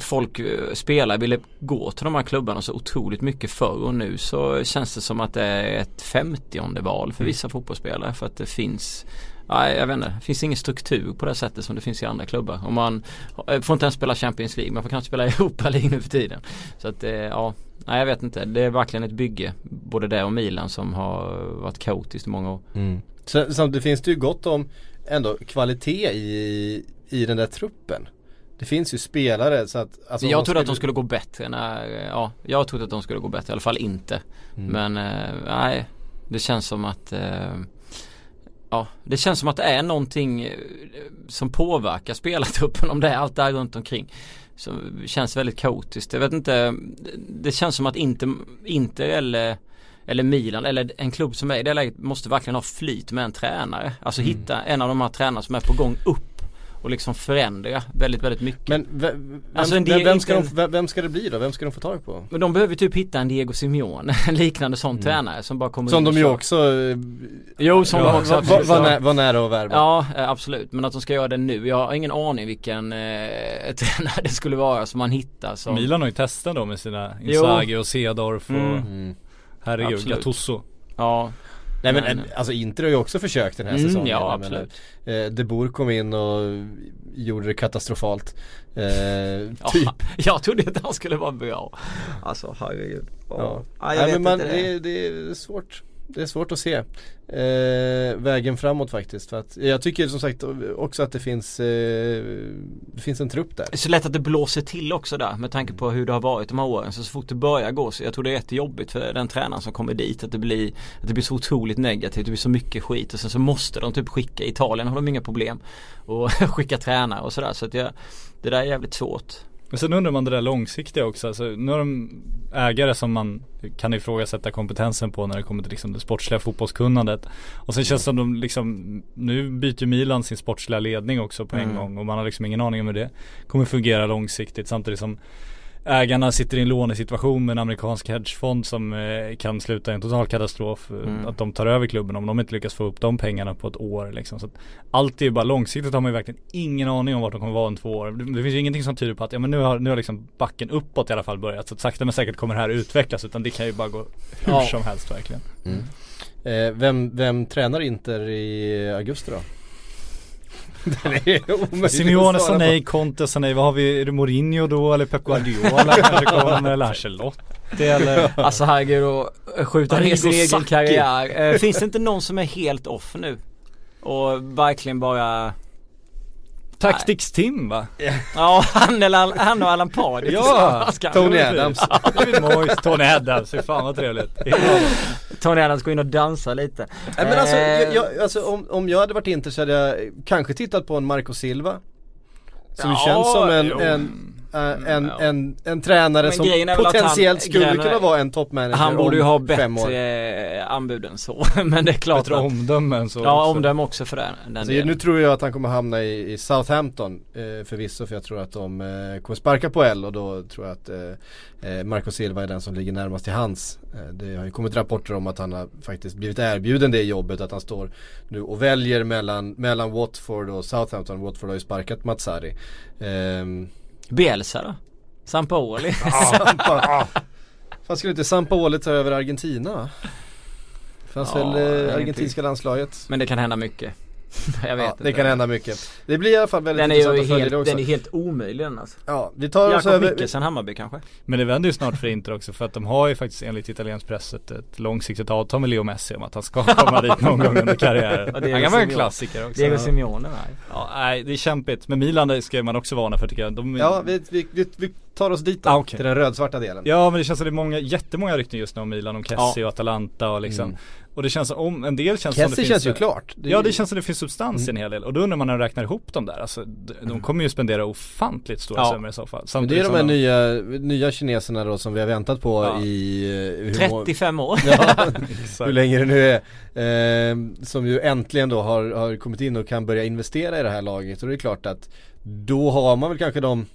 folk eh, spelare ville gå till de här klubbarna så otroligt mycket förr och nu så känns det som att det är ett femtionde val Mm. för vissa fotbollsspelare för att det finns Nej jag vet inte, det finns ingen struktur på det sättet som det finns i andra klubbar. Och man eh, får inte ens spela Champions League, man får knappt spela Europa League nu för tiden. Så att eh, ja, nej jag vet inte. Det är verkligen ett bygge. Både det och Milan som har varit kaotiskt i många år. Så, Samtidigt finns det ju gott om ändå kvalitet i, i den där truppen. Det finns ju spelare så att alltså, jag trodde att de skulle gå bättre när, ja, jag trodde att de skulle gå bättre, i alla fall inte. Mm. Men eh, nej, det känns som att eh, Ja, det känns som att det är någonting eh, som påverkar spelartruppen om det är allt där runt omkring. Det känns väldigt kaotiskt. Jag vet inte, det känns som att inte, inte eller eller Milan eller en klubb som är i det läget måste verkligen ha flyt med en tränare. Alltså Mm. hitta en av de här tränarna som är på gång upp och liksom förändra väldigt, väldigt mycket. Men ve- vem, Alltså, en vem, vem, ska de, vem, ska det bli då? Vem ska de få tag på? Men de behöver typ hitta en Diego Simeone, en liknande sån tränare som bara kommer Som de ju också eh, Jo, som ja, de också var, var, nä, var nära att värva. Ja, eh, absolut. Men att de ska göra det nu. Jag har ingen aning vilken eh, tränare det skulle vara som man hittar som Milan har ju testat då med sina Jo. Inzaghi och Cedorf och Mm. Mm. herregud, Absolut. Gattuso. Ja, Nej men, Men- eh, alltså Inter har ju också försökt den här Mm, säsongen. ja, Jag menar, absolut. Eh, De Boer kom in och gjorde det katastrofalt. Eh, ja typ. jag trodde att han skulle vara bra. Alltså herregud. Ja. Ja, jag Nej, vet men man, inte det. det. är- det är svårt. Det är svårt att se eh, vägen framåt faktiskt. För att jag tycker som sagt också att det finns, eh, det finns en trupp där. Det är så lätt att det blåser till också där med tanke på hur det har varit de här åren. Så, så fort det börjar gå så jag tror det är jättejobbigt för den tränaren som kommer dit att det blir Att det blir så otroligt negativt, det blir så mycket skit och sen så måste de typ skicka, i Italien har de inga problem Och skicka tränare och sådär så att jag Det där är jävligt svårt men sen undrar man det där långsiktiga också. Alltså, nu har de ägare som man kan ifrågasätta kompetensen på när det kommer till liksom det sportsliga fotbollskunnandet. Och sen känns det som de liksom, nu byter Milan sin sportsliga ledning också på en Mm. gång och man har liksom ingen aning om hur det kommer fungera långsiktigt samtidigt som ägarna sitter i en lånesituation med en amerikansk hedgefond som eh, kan sluta i en total katastrof. eh, Mm. Att de tar över klubben om de inte lyckas få upp de pengarna på ett år liksom. Så allt är ju bara långsiktigt har man ju verkligen ingen aning om vart de kommer vara om två år. Det, det finns ju ingenting som tyder på att ja men nu har, nu har liksom backen uppåt i alla fall börjat. Så att sakta men säkert kommer det här utvecklas utan det kan ju bara gå hur Ja. som helst verkligen. Eh, vem, vem tränar Inter i augusti då? Den är omöjlig Simeone att sa svara på. nej, Conte sa nej. Vad har vi? Är det Mourinho då eller Pep Guardiola kanske kommer eller Ancelotti eller? Alltså herregud och skjuta ner sin egen karriär. Eh, finns det inte någon som är helt off nu? Och verkligen bara Tactics Tim va? Ja han, eller, han och Allan Pardy Ja. Tony Adams. David Moyes, Tony Adams, fy fan vad trevligt. Tony Adams går in och dansar lite. Nej men alltså, Eh, jag, jag, alltså om, om jag hade varit Inter så hade jag kanske tittat på en Marco Silva. Som Ja, känns som en, jo. En, äh, en, Ja. en, en tränare som potentiellt han- skulle grejen kunna vara en toppmanager Han borde ju ha bättre eh, anbud än så. Men det är klart Bättre att, omdömen så Ja också. omdöme också för den, den Alltså, delen. nu tror jag att han kommer hamna i, i Southampton eh, förvisso för jag tror att de eh, kommer sparka på L och då tror jag att eh, eh, Marco Silva är den som ligger närmast till hans. Eh, det har ju kommit rapporter om att han har faktiskt blivit erbjuden det jobbet att han står nu och väljer mellan, mellan Watford och Southampton. Watford har ju sparkat Matsari. Ehm, Bielsa då? Sampaoli? Sampa. Fan skulle inte Sampaoli ta över Argentina? Fanns Ja, väl eh, argentinska landslaget. Men det kan hända mycket. Jag vet Ja, inte. det kan hända mycket. Det blir i alla fall väldigt Den är intressant att följa helt, det också. den är helt omöjlig den alltså. Ja, vi tar oss Jakob över. Mikkelsen Hammarby kanske? Men det vänder ju snart för Inter också för att de har ju faktiskt enligt italiensk press ett, ett långsiktigt avtal med Leo Messi om att han ska komma dit någon gång under karriären. Ja, det är han kan vara en klassiker också. Diego. Simeone nej. Ja, nej det är kämpigt. Men Milan ska man också varna för tycker jag. De, Ja, vi, vi, vi, vi tar oss dit då, Ah, okej. till den rödsvarta delen. Ja men det känns som det är många, jättemånga rykten just nu om Milan, om Kessie Ja. och Atalanta och liksom Mm. Och det känns som, om, en del känns som det Kessie finns känns ju klart. Det Ja ju- det känns som det finns substans i en hel del och då undrar man när de räknar ihop dem där alltså de, de kommer ju spendera ofantligt stora Ja. summor i så fall Men det är de här som nya, nya kineserna då som vi har väntat på Ja. i eh, hur må- 35 år. Ja, hur länge det nu är. Eh, som ju äntligen då har, har kommit in och kan börja investera i det här laget. Och det är klart att då har man väl kanske de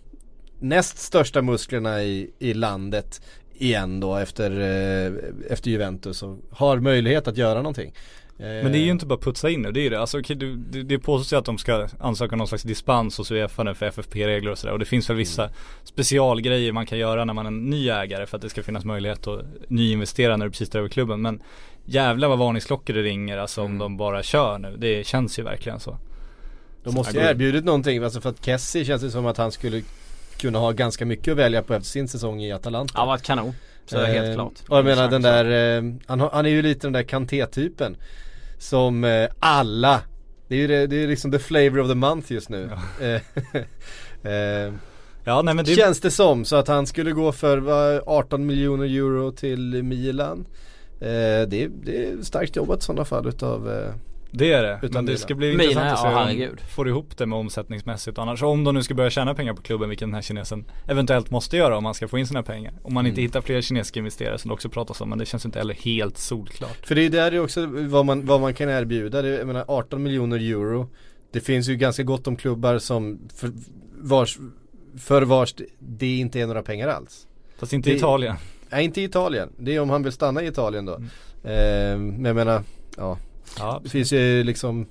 näst största musklerna i, i landet igen då efter, eh, efter Juventus och har möjlighet att göra någonting. Eh, Men det är ju inte bara putsa in nu, det är ju det. Alltså det, det påstås ju att de ska ansöka någon slags dispens hos Uefa nu för FFP-regler och sådär. Och det finns väl vissa specialgrejer man kan göra när man är en ny ägare för att det ska finnas möjlighet att nyinvestera när du precis tar över klubben. Men jävlar vad varningsklockor det ringer alltså om de bara kör nu. Det känns ju verkligen så. De måste ju erbjudit någonting, alltså för att Kessie känns det som att han skulle kunna ha ganska mycket att välja på efter sin säsong i Atalanta. Ja varit kanon. Så det helt Eh, klart. Och jag menar den där, eh, han, har- han är ju lite den där Kanté-typen Som eh, alla Det är ju det, det är liksom the flavor of the month just nu Eh, eh, Ja nej men det, Känns det som, så att han skulle gå för vad, 18 miljoner euro till Milan eh, det, är, det är starkt jobbat i sådana fall utav eh, det är det. Utan Men det ska bli Mina, intressant att se ja, herregud. de får ihop det med omsättningsmässigt. Annars om de nu ska börja tjäna pengar på klubben, vilket den här kinesen eventuellt måste göra om man ska få in sina pengar. Om man inte hittar fler kinesiska investerare som det också pratas om. Men det känns inte heller helt solklart. För det är där det är också vad man, vad man kan erbjuda. Det, är- jag menar 18 miljoner euro. Det finns ju ganska gott om klubbar som för vars, för vars det inte är några pengar alls. Fast inte i Italien. Nej inte i Italien. Det är om han vill stanna i Italien då. Eh, men jag menar, ja. Ja, Det finns ju liksom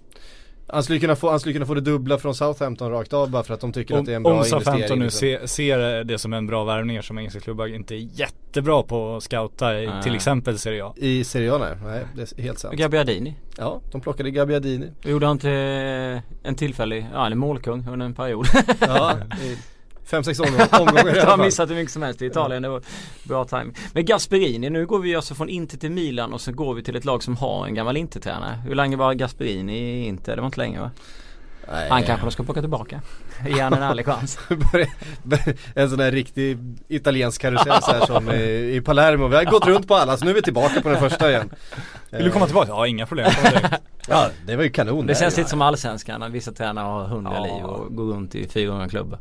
han skulle, kunna få, han skulle kunna få det dubbla från Southampton rakt av bara för att de tycker att det är en Om, bra om investering. Southampton nu liksom. ser, ser det som en bra värvning som engelska klubbar inte är jättebra på att scouta i till exempel Serie A. I Serie A nej, nej det är helt sant. Gabbiadini. Ja, de plockade Gabbiadini. Gjorde han till en tillfällig, ja en målkung under en period. Ja, i fem, sex omgångar, omgångar i alla har fall. missat hur mycket som helst i Italien, det var bra timing. Men Gasperini, nu går vi alltså från Inter till Milan och så går vi till ett lag som har en gammal Inter-tränare. Hur länge var Gasperini i Inter? Det var inte länge va? Nej. Han kanske ska plocka tillbaka. Ge han en ärlig chans. en sån där riktig italiensk karusell så här som i, i Palermo. Vi har gått runt på alla så nu är vi tillbaka på den första igen. Vill du komma tillbaka? Ja, inga problem. Ja, det var ju kanon. Det där. känns lite som allsvenskan när vissa tränare har hundra Ja. liv och går runt i 400 klubbar.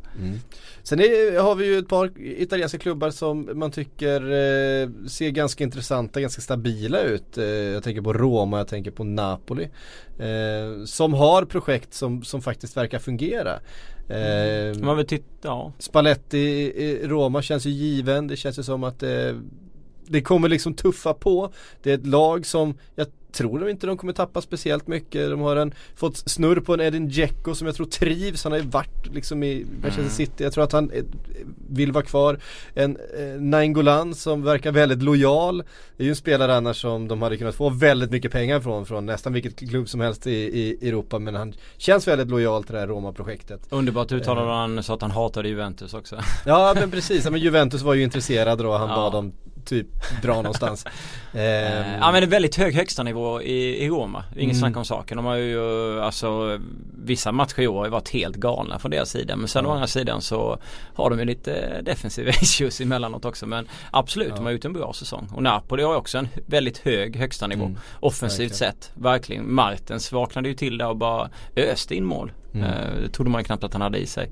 Sen är, har vi ju ett par italienska klubbar som man tycker eh, ser ganska intressanta, ganska stabila ut. Eh, jag tänker på Roma, jag tänker på Napoli. Eh, som har projekt som, som faktiskt verkar fungera. Eh, Man vill titta, ja. Spalletti i Roma känns ju given. Det känns ju som att det, det kommer liksom tuffa på. Det är ett lag som jag tror de inte de kommer tappa speciellt mycket. De har en, fått snurr på en Edin Dzeko som jag tror trivs. Han har ju varit liksom i Manchester City. Jag tror att han eh, vill vara kvar. En eh, Nainggolan som verkar väldigt lojal. Det är ju en spelare annars som de hade kunnat få väldigt mycket pengar från. Från nästan vilket klubb som helst i, i Europa. Men han känns väldigt lojal till det här Roma-projektet. Underbart uttalade han så att han hatade Juventus också. Ja men precis, men Juventus var ju intresserade då, han Ja. bad dem typ dra någonstans. Ehm, Ja men är väldigt hög högsta nivå i, i Roma. Ingen Mm. snack om saken. De har ju alltså vissa matcher i år har varit helt galna från deras sida. Men sen å andra sidan så har de ju lite defensiva issues emellanåt också. Men absolut, Ja. de har gjort en bra säsong. Och Napoli har ju också en väldigt hög högsta nivå. Mm. Offensivt Verkligen. sett. Verkligen. Martens vaknade ju till där och bara öste in mål. Mm. Eh, det trodde man knappt att han hade i sig.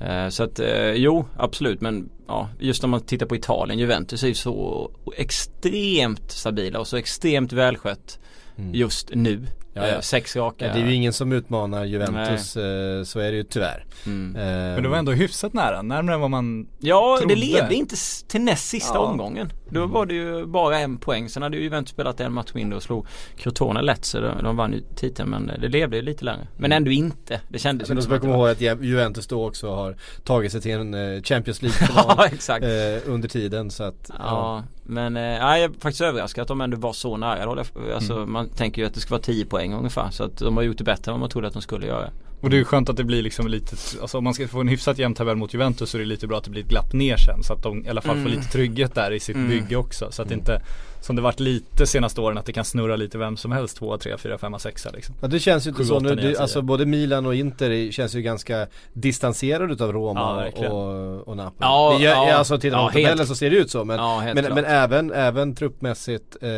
Eh, så att eh, jo, absolut. Men ja, just om man tittar på Italien. Juventus är ju så extremt stabila och så extremt välskött Mm. just nu. Ja, ja. Eh, sex raka. Ja, det är ju ingen som utmanar Juventus, eh, så är det ju tyvärr. Mm. Ehm, Men det var ändå hyfsat nära, närmare än vad man Ja, trodde. det levde inte till näst sista Ja. omgången. Då var det ju bara en poäng. Sen hade ju Juventus spelat en match mindre och slog Crotone lätt så de, de vann ju titeln men det levde ju lite längre. Men ändå inte. Det kändes Men ju inte som att komma ihåg att Ju- Juventus då också har tagit sig till en eh, Champions League-final Ja, exakt. eh, under tiden så att Ja, men eh, jag är faktiskt överraskad att de ändå var så nära. Alltså, Mm. Man tänker ju att det ska vara 10 poäng ungefär. Så att de har gjort det bättre än vad man trodde att de skulle göra. Och det är skönt att det blir liksom lite, alltså om man ska få en hyfsat jämn tabell mot Juventus så är det lite bra att det blir ett glapp ner sen så att de i alla fall får Mm. lite trygghet där i sitt Mm. bygge också. Så att det Mm. inte, som det varit lite senaste åren, att det kan snurra lite vem som helst, 2, 3, 4, 5, 6 liksom. Ja det känns ju inte så nu, tio. alltså både Milan och Inter känns ju ganska distanserade utav Ja, Roma verkligen. och, och Napoli. Ja, det gör, ja. alltså tittar man Ja, på tabellen så ser det ut så men, ja, men, men även, även truppmässigt eh,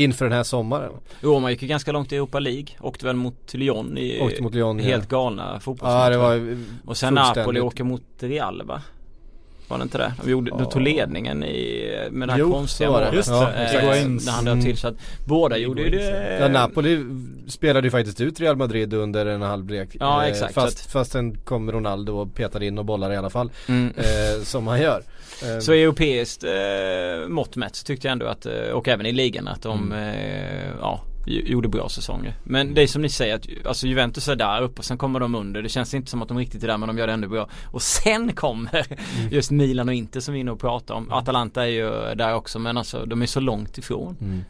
inför den här sommaren. Roma gick ju ganska långt i Europa League. Åkte väl mot Lyon i mot Lyon. helt ja. galna fotbollsmatcher. Ja det var Och sen Napoli åker mot Real va? Var det inte det? De, gjorde, de Ja. tog ledningen i, med det här Jo, konstiga så var det. målet. Just det, Eh, När han död till så att båda gjorde ju det. Ja Napoli spelade ju faktiskt ut Real Madrid under en halvlek. Ja, Eh, exakt. Fast, fast sen kom Ronaldo och petade in och bollar i alla fall. Mm. Eh, som han gör. Eh, Så i europeiskt eh, mått mätt tyckte jag ändå att, eh, och även i ligan att de, Mm. eh, ja, gjorde bra säsonger. Men det är som ni säger att alltså Juventus är där uppe och sen kommer de under. Det känns inte som att de riktigt är där men de gör det ändå bra. Och sen kommer Mm. just Milan och Inter som vi är inne och pratar om. Atalanta är ju där också men alltså de är så långt ifrån. Mm.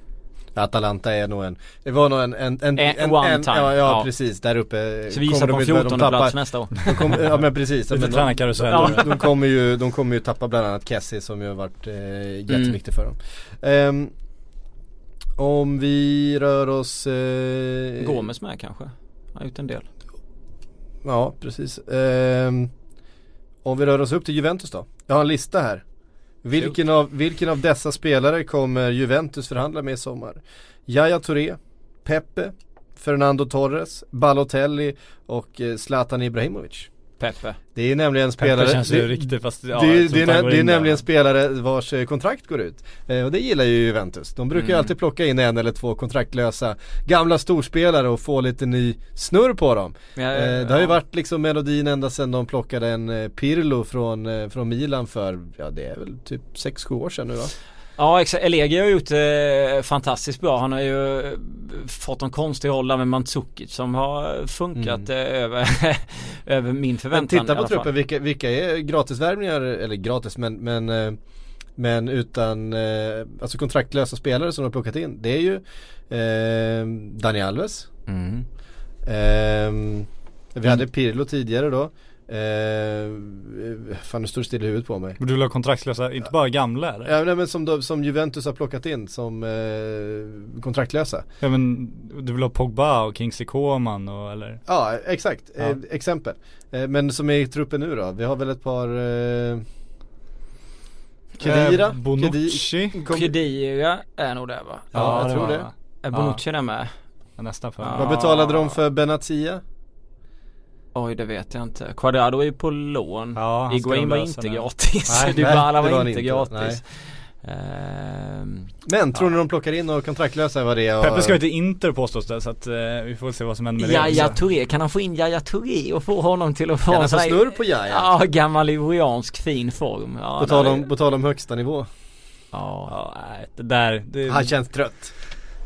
Atalanta är nog en, det var nog en, en, en, En- one time. ja, ja, Ja. precis, där uppe Så vi gissar kommer på de inte- de 14 tappar- plats nästa år. de kommer, Ja men precis, Lite men de, tränarkarusell. de, de, kommer ju, de kommer ju tappa bland annat Kessie som ju har varit eh, jätteviktig för dem Ehm, Om vi rör oss eh, Gomes med kanske. Har gjort en del. Ja precis Ehm, Om vi rör oss upp till Juventus då Jag har en lista här vilken av, vilken av dessa spelare kommer Juventus förhandla med i sommar? Yahya Touré, Pepe, Fernando Torres, Balotelli och eh, Zlatan Ibrahimovic Peppe. Det är nämligen spelare känns ju det, riktigt fast ja, det, är- som det, är, det är nämligen spelare vars eh, kontrakt går ut. Eh, och det gillar ju Juventus. De brukar ju Mm. alltid plocka in en eller två kontraktlösa gamla storspelare och få lite ny snurr på dem. Men jag- Eh, det har ju ja. varit liksom melodin ända sedan de plockade en eh, Pirlo från, från Milan för, ja det är väl typ 6-7 år sedan nu va? Ja exakt, Elegi har gjort eh, fantastiskt bra. Han har ju eh, fått en konstig roll med Mandzukic som har funkat eh, över, över min Men förväntan titta i på truppen, vilka, vilka är gratisvärvningar, eller gratis men, men eh, men utan, eh, alltså kontraktlösa spelare som de har plockat in. Det är ju eh, Dani Alves. Mm. Ehm, vi hade Pirlo tidigare då. Ehm, fan nu står det still i huvudet på mig. Du vill ha kontraktslösa, inte bara gamla eller? Ja, nej, men som, som Juventus har plockat in som eh, kontraktlösa. Ja men du vill ha Pogba och Kingsley Coman och eller? Ja exakt, Ja. Eh, exempel. Eh, men som är i truppen nu då? Vi har väl ett par eh, Kedira? Eh, Bonucci? Khedira är nog där va? Ja, jag det tror var det. Är Bonucci där med? Ja, nästan för Ja. Vad betalade de för Benatia? Oj det vet jag inte. Quadrado är ju på lån. Ja, Iguain var inte nu. gratis. Nej, Dybala nej, var, var han inte inte. gratis. Ehm, Men tror ni de plockar in och kontraktlösa vad det är? och- Peppe ska ju till Inter påstås det så att eh, vi får se vad som händer med Yahya det. Touré, kan han få in Yahya Touré och få honom till att Kan vara han få snurr på Yahya? Ja, gammal ivoriansk fin form. Ja, På tal om, på tal om högsta nivå. Ja. Ja, nej, det där. Det, Han känns trött.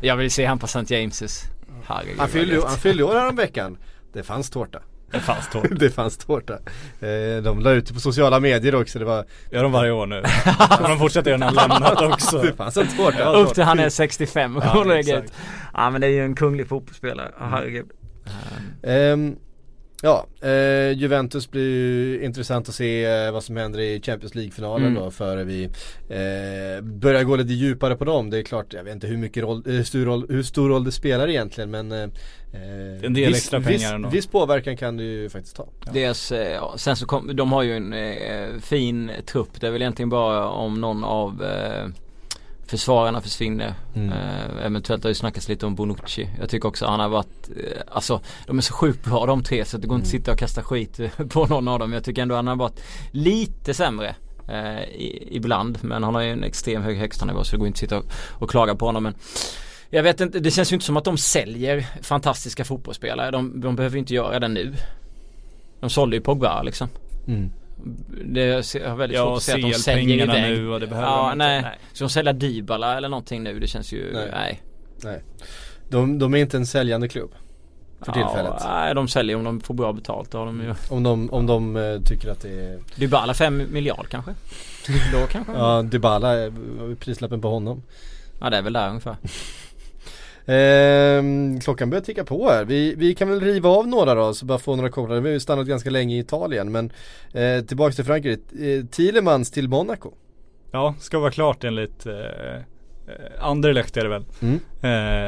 Jag vill se han på St. James's. Herregud. Han fyllde, fyllde år häromveckan. Det fanns tårta. Det fanns tåg. Det fanns tårta. Eh, de la ut det på sociala medier också. Det var, Gör de varje år nu. De fortsätter göra när han lämnat också. det fanns en tårta. Upp till han är 65 och Ja, exakt. Ja men det är ju en kunglig fotbollsspelare. Ja, herregud. Ehm, ja, eh, Juventus blir ju intressant att se eh, vad som händer i Champions League-finalen Mm. då före vi eh, börjar gå lite djupare på dem. Det är klart, jag vet inte hur mycket roll, eh, stor roll, hur stor roll det spelar egentligen men eh, En del viss, extra pengar viss, ändå. viss påverkan kan du ju faktiskt ta. Dels, eh, ja, sen så kom, de har ju en eh, fin trupp. Det är väl egentligen bara om någon av eh, försvararna försvinner. Mm. Eh, eventuellt har ju snackats lite om Bonucci. Jag tycker också han har varit, eh, alltså de är så sjukt bra de tre så det går inte att Mm. sitta och kasta skit på någon av dem. Jag tycker ändå han har varit lite sämre. Eh, i, ibland men han har ju en extrem hög högstanivå så det går inte att sitta och, och klaga på honom men jag vet inte, det känns ju inte som att de säljer fantastiska fotbollsspelare. De, de behöver inte göra det nu. De sålde ju Pogba liksom. Mm. Det ser- jag har väldigt svårt Ja, att se att de säljer iväg. nu och det behöver Ja, de inte. nej. Ska de sälja Dybala eller någonting nu? Det känns ju, Nej. nej. Nej. De, de är inte en säljande klubb. För tillfället. Ja, nej, de säljer om de får bra betalt. Då har de ju. Om de, om de eh, tycker att det är Dybala 5 miljard kanske? Då kanske? Ja, Dybala, eh, prislappen på honom. Ja det är väl där ungefär. Ehm, klockan börjar ticka på här. Vi, vi kan väl riva av några då, så bara få några kopplar. Vi har ju stannat ganska länge i Italien men eh, tillbaks till Frankrike. Eh, Thielemans till Monaco. Ja, ska vara klart enligt eh, eh, Anderlecht är det väl. Mm.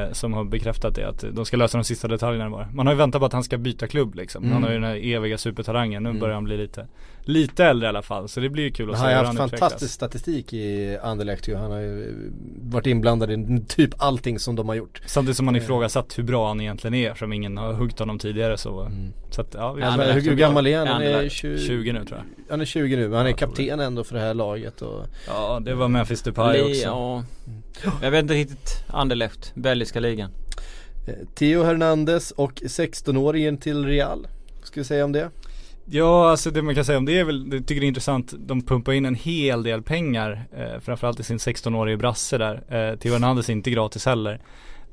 Eh, som har bekräftat det att de ska lösa de sista detaljerna bara. Man har ju väntat på att han ska byta klubb liksom. Mm. Han har ju den här eviga supertalangen. Nu Mm. börjar han bli lite, lite äldre i alla fall. Så det blir ju kul att Han se har hur haft han fantastisk utvecklas. statistik i Anderlecht ju. Han har ju varit inblandad i typ allting som de har gjort. Samtidigt som man Eh. ifrågasatt hur bra han egentligen är. Som ingen har huggit honom tidigare så. Mm. Så att ja, vi Ja, men hur, hur gammal är han? Han är Anderlecht. 20, 20 nu tror jag. Han är 20 nu men han är kapten ändå för det här laget och Ja, det var Memphis Depay också. ja. Jag vet inte riktigt. Anderlecht, belgiska ligan. eh, Theo Hernandez och 16-åringen till Real. Ska vi säga om det? Ja, alltså det man kan säga om det är väl, jag tycker det är intressant, de pumpar in en hel del pengar, eh, framförallt i sin 16-årige brasse där. Eh, Theo Hernandez är inte gratis heller.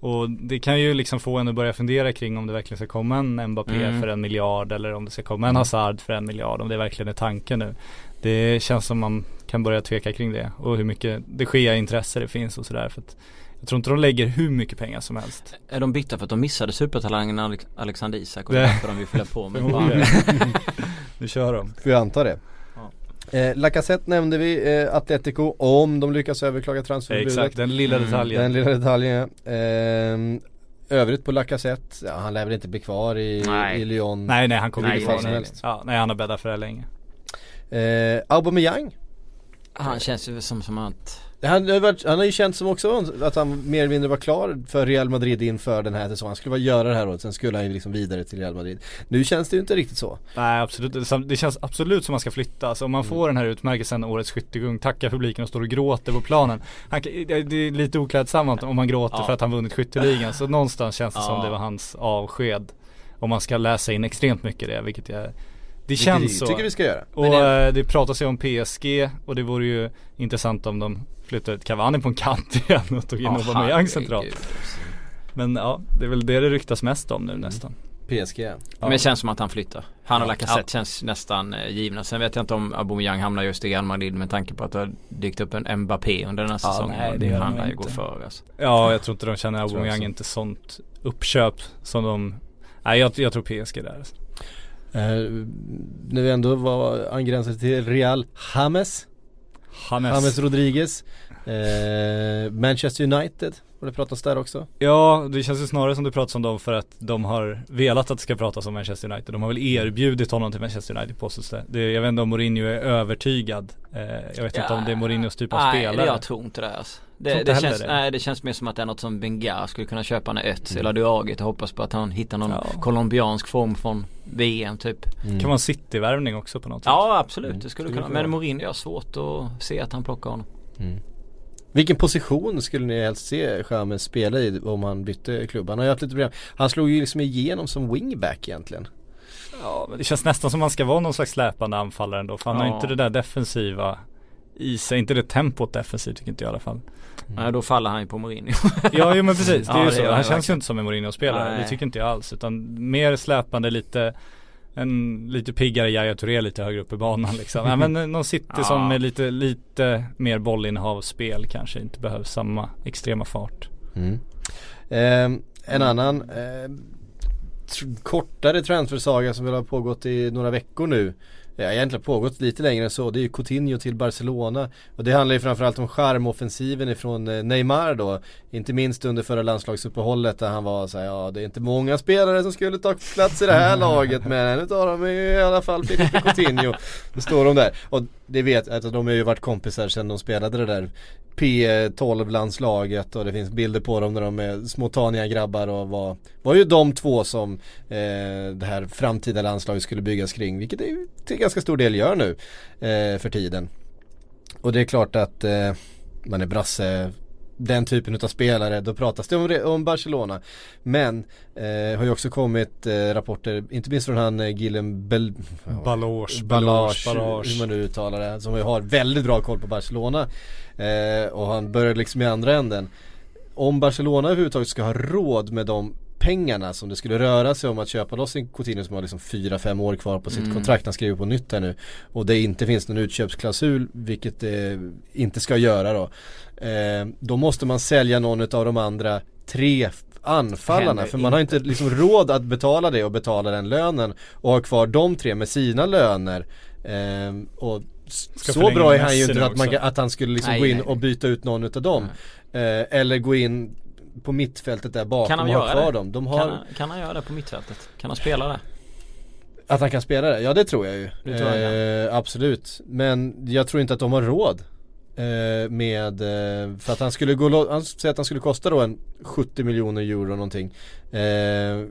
Och det kan ju liksom få en att börja fundera kring om det verkligen ska komma en Mbappé Mm. för en miljard eller om det ska komma en Hazard för en miljard, om det verkligen är tanken nu. Det känns som man kan börja tveka kring det och hur mycket det sker intresse det finns och sådär. För att jag tror inte de lägger hur mycket pengar som helst. Är de bitta för att de missade supertalangen Alex- Alexander Isak och det är därför de vill fylla på med nu kör de. Får jag anta det. Eh, Lacazette nämnde vi, eh, Atletico om de lyckas överklaga transferförbudet. Exakt, den lilla Mm, detaljen. Den lilla detaljen. Eh, övrigt på Lacazette, ja, han lär väl inte bli kvar i, Nej. i Lyon. Nej nej han kommer Nej, nej, kvar nej, nej. Ja, nej han har bäddat för det länge. Eh, Aubameyang. Han känns ju som, som att Han, han har ju känt som också att han mer eller mindre var klar för Real Madrid inför den här säsongen. Han skulle bara göra det här året, sen skulle han ju liksom vidare till Real Madrid. Nu känns det ju inte riktigt så. Nej absolut, det, det känns absolut som man ska flytta. Alltså om man får den här utmärkelsen Årets skyttekung, tackar publiken och står och gråter på planen. Han, det det är lite oklädsamt om man gråter Ja. för att han vunnit skytteligan. Så någonstans känns det som Ja. det var hans avsked. Om man ska läsa in extremt mycket det, vilket jag det känns vi så. tycker vi ska göra. Och det... det- det pratas ju om PSG och det vore ju intressant om de flyttade ut Cavani på en kant igen och tog in Ja, Aubameyang centralt. Men ja, det är väl det det ryktas mest om nu nästan. PSG. Ja. Men det känns som att han flyttar. Han och Ja. Lacazette Ja. känns nästan eh, givna. Sen vet jag inte om Aubameyang hamnar just i Real Madrid med tanke på att det har dykt upp en Mbappé under den här Ja, säsongen. nej, det han lär ju gå före alltså. Ja, jag tror inte de känner Aubameyang inte sånt uppköp som de Nej jag, jag tror PSG där alltså. Eh, när vi ändå var angränsade till Real James. James. James Rodriguez. Eh, Manchester United. Har det pratats där också? Ja, det känns ju snarare som det pratas om dem för att de har velat att det ska pratas om Manchester United. De har väl erbjudit honom till Manchester United påstås det. det. Jag vet inte om Mourinho är övertygad Eh, jag vet inte om det är Mourinhos typ av nej, spelare. Nej jag tror inte det alltså. Det, det, känns, det. nej, det känns mer som att det är något som Bengar skulle kunna köpa när Ötz eller Duagit och hoppas på att han hittar någon Ja. colombiansk form från VM typ. Mm. Kan vara en City-värvning också på något sätt. Ja absolut, Mm. det skulle Skulle kunna. kunna Men. Mourinho jag har svårt att se att han plockar honom. Mm. Vilken position skulle ni helst se Chamez spela i om han bytte klubb? Han har ju haft lite problem. Han slog ju liksom igenom som wingback egentligen. Ja, men det känns nästan som man ska vara någon slags släpande anfallare ändå. För han har Ja. inte det där defensiva i sig. Inte det tempot defensivt tycker inte jag i alla fall. Nej då faller han ju på Mourinho. Ja, jo men precis. Det är Ja, ju det så. Han känns ju inte som en Mourinho-spelare. Det tycker inte jag alls. Utan mer släpande, lite en lite piggare Yahya Touré lite högre upp i banan liksom. Nej, men någon City Ja. som med lite, lite mer bollinnehavsspel kanske inte behöver samma extrema fart. Mm. Eh, en annan eh, tr- kortare transfersaga som väl har pågått i några veckor nu. Ja, egentligen pågått lite längre än så. Det är ju Coutinho till Barcelona. Och det handlar ju framförallt om charmoffensiven ifrån eh, Neymar då. Inte minst under förra landslagsuppehållet där han var så här, ja det är inte många spelare som skulle ta plats i det här laget men dem är ju i alla fall Filipe Coutinho. Då står de där. Och det vet att de har ju varit kompisar sedan de spelade det där P12-landslaget och det finns bilder på dem när de är små taniga grabbar och var, var ju de två som eh, det här framtida landslaget skulle byggas kring vilket det ju till ganska stor del gör nu eh, för tiden. Och det är klart att eh, man är brasse den typen av spelare, då pratas det om, om Barcelona. Men eh, har ju också kommit eh, rapporter, inte minst från han eh, Guillem Bel... Baloge, Ballage, Ballage. hur man nu uttalar det, som ju har väldigt bra koll på Barcelona. Eh, och han börjar liksom i andra änden. Om Barcelona överhuvudtaget ska ha råd med de pengarna som det skulle röra sig om att köpa loss en Coutinho som har liksom 4-5 år kvar på sitt Mm. kontrakt. Han skriver på nytt här nu. Och det inte finns någon utköpsklausul, vilket det inte ska göra då. Eh, då måste man sälja någon av de andra tre anfallarna. För man har inte liksom råd att betala det och betala den lönen. Och ha kvar de tre med sina löner. Eh, och Ska så bra är han ju inte att, man, att han skulle liksom Nej, gå in nej, och byta ut någon utav dem. Eh, eller gå in på mittfältet där bakom Kan han göra kvar det? dem. De har, Kan, han, kan han göra det på mittfältet? Kan han spela det? Att han kan spela det? Ja det tror jag ju. Det tror jag eh, absolut. Men jag tror inte att de har råd. Eh, med, eh, för att han skulle gå, han säger att han skulle kosta då en 70 miljoner euro någonting. Eh,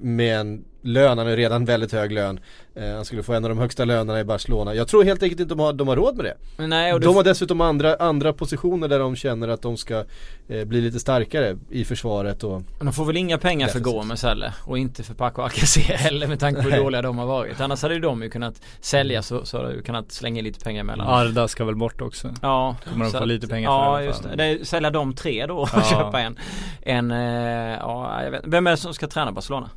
med en lön, han har redan väldigt hög lön. Eh, han skulle få en av de högsta lönerna i Barcelona. Jag tror helt enkelt inte de har, de har råd med det. Nej och det De har dessutom andra, andra positioner där de känner att de ska eh, bli lite starkare i försvaret och De får väl inga pengar för. Gomes heller och inte för Paco Alcacer heller med tanke på hur dåliga de har varit. Annars hade ju de ju kunnat sälja så, så hade du kunnat slänga in lite pengar emellan. Arda ska väl bort också. Ja, Kommer de få lite pengar för Ja alla just det. det är, sälja de tre då och Ja. köpa en. En, eh, ja jag vet Vem är det som ska träna Barcelona?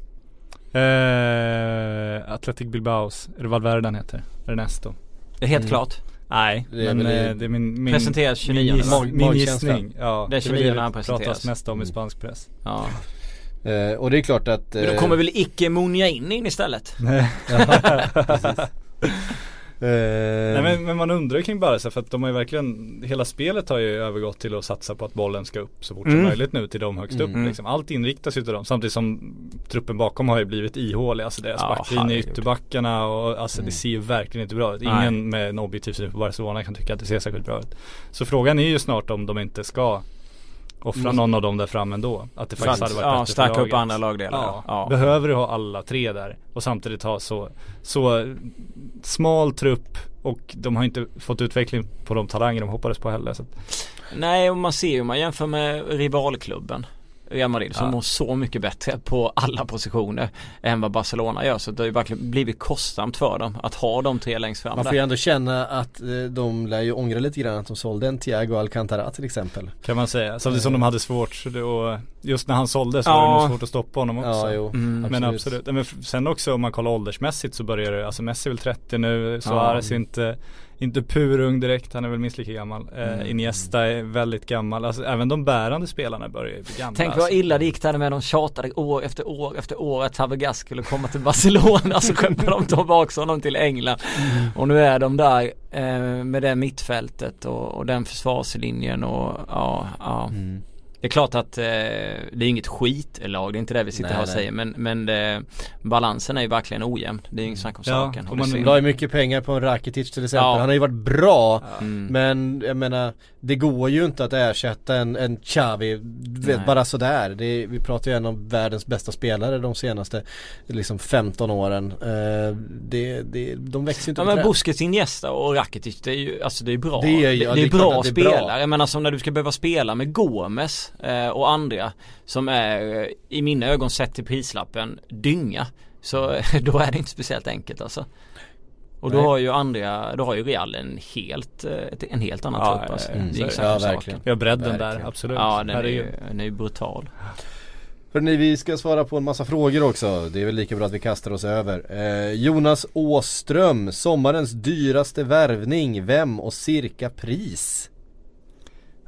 Eh, Athletic Bilbaos, är det Valverde han heter? Ernesto? Det är helt Mm. klart. Nej, Det men i- eh, det är min, min Presenteras 29 min, giss, Mag- min gissning. Ja, Det är väl 29 när han pratas presenteras. mest om i spansk press. Ja. eh, Och det är klart att Men då kommer väl Icke Munja in, in istället? Nej. eh, Nej men, men man undrar ju kring Barca för att de har ju verkligen Hela spelet har ju övergått till att satsa på att bollen ska upp så fort som Mm. möjligt nu till de högst upp Mm. liksom. Allt inriktas ju till dem samtidigt som Truppen bakom har ju blivit ihålig Alltså deras Ja, backlinje, herregud. ytterbackarna och alltså Mm. det ser ju verkligen inte bra ut Nej. Ingen med en objektiv syn på Barcelona kan tycka att det ser särskilt bra ut Så frågan är ju snart om de inte ska Offra Måste- någon av dem där fram ändå Att det faktiskt att, hade varit ja, bättre stärka för upp laget. andra lagdelar. Ja. Ja. Behöver du ha alla tre där och samtidigt ha så, så smal trupp och de har inte fått utveckling på de talanger de hoppades på heller. Så Nej och man ser ju, man jämför med rivalklubben Real Madrid som Ja. mår så mycket bättre på alla positioner än vad Barcelona gör. Så det har ju verkligen blivit kostsamt för dem att ha de tre längst fram Man får där. ju ändå känna att eh, de lär ju ångra lite grann att de sålde en Thiago Alcantara till exempel. kan man säga. Samtidigt som de hade svårt och just när han sålde så Ja. var det nog svårt att stoppa honom också. Ja, jo. Mm. Men absolut. absolut. Men sen också om man kollar åldersmässigt så börjar det, alltså Messi är väl 30 nu, Suarez är inte inte purung direkt, han är väl minst lika gammal. Eh, Mm. Iniesta är väldigt gammal. Alltså även de bärande spelarna börjar ju bli gamla. Tänk alltså. vad illa det gick där med de tjatade år efter år efter år att Fabregas skulle komma till Barcelona så skeppade de tillbaka honom till England. Och nu är de där eh, med det mittfältet och, och den försvarslinjen och ja, ja. Mm. Det är klart att eh, det är inget skitlag, det är inte det vi sitter Nej, här och nej. säger men, men det, balansen är ju verkligen ojämn. Det är inget snack om Ja, saken. och man- La ju mycket pengar på en Rakitic till exempel. Ja. Han har ju varit bra. Mm. Men jag menar, det går ju inte att ersätta en, en Xavi, vet, bara sådär. Det är, vi pratar ju en av världens bästa spelare de senaste liksom 15 åren. Eh, det, det, de växer ju inte Ja men. Busquets, Iniesta och Rakitic det är ju, alltså det är bra. Det är ja, det, är det är bra. spelare. Jag menar som när du ska behöva spela med Gomes eh, och andra som är eh, i mina ögon sett till prislappen dynga. Så då är det inte speciellt enkelt alltså. Och då Nej. har ju andra, då har ju Real en helt, eh, en helt annan Ja, trupp alltså. mm, Det är ja, verkligen. Ja bredden där, Verkligen. absolut. Ja den är ju, Herregud. den är ju brutal. Hörrni, vi ska svara på en massa frågor också. Det är väl lika bra att vi kastar oss över. Eh, Jonas Åström, sommarens dyraste värvning. Vem och cirka pris?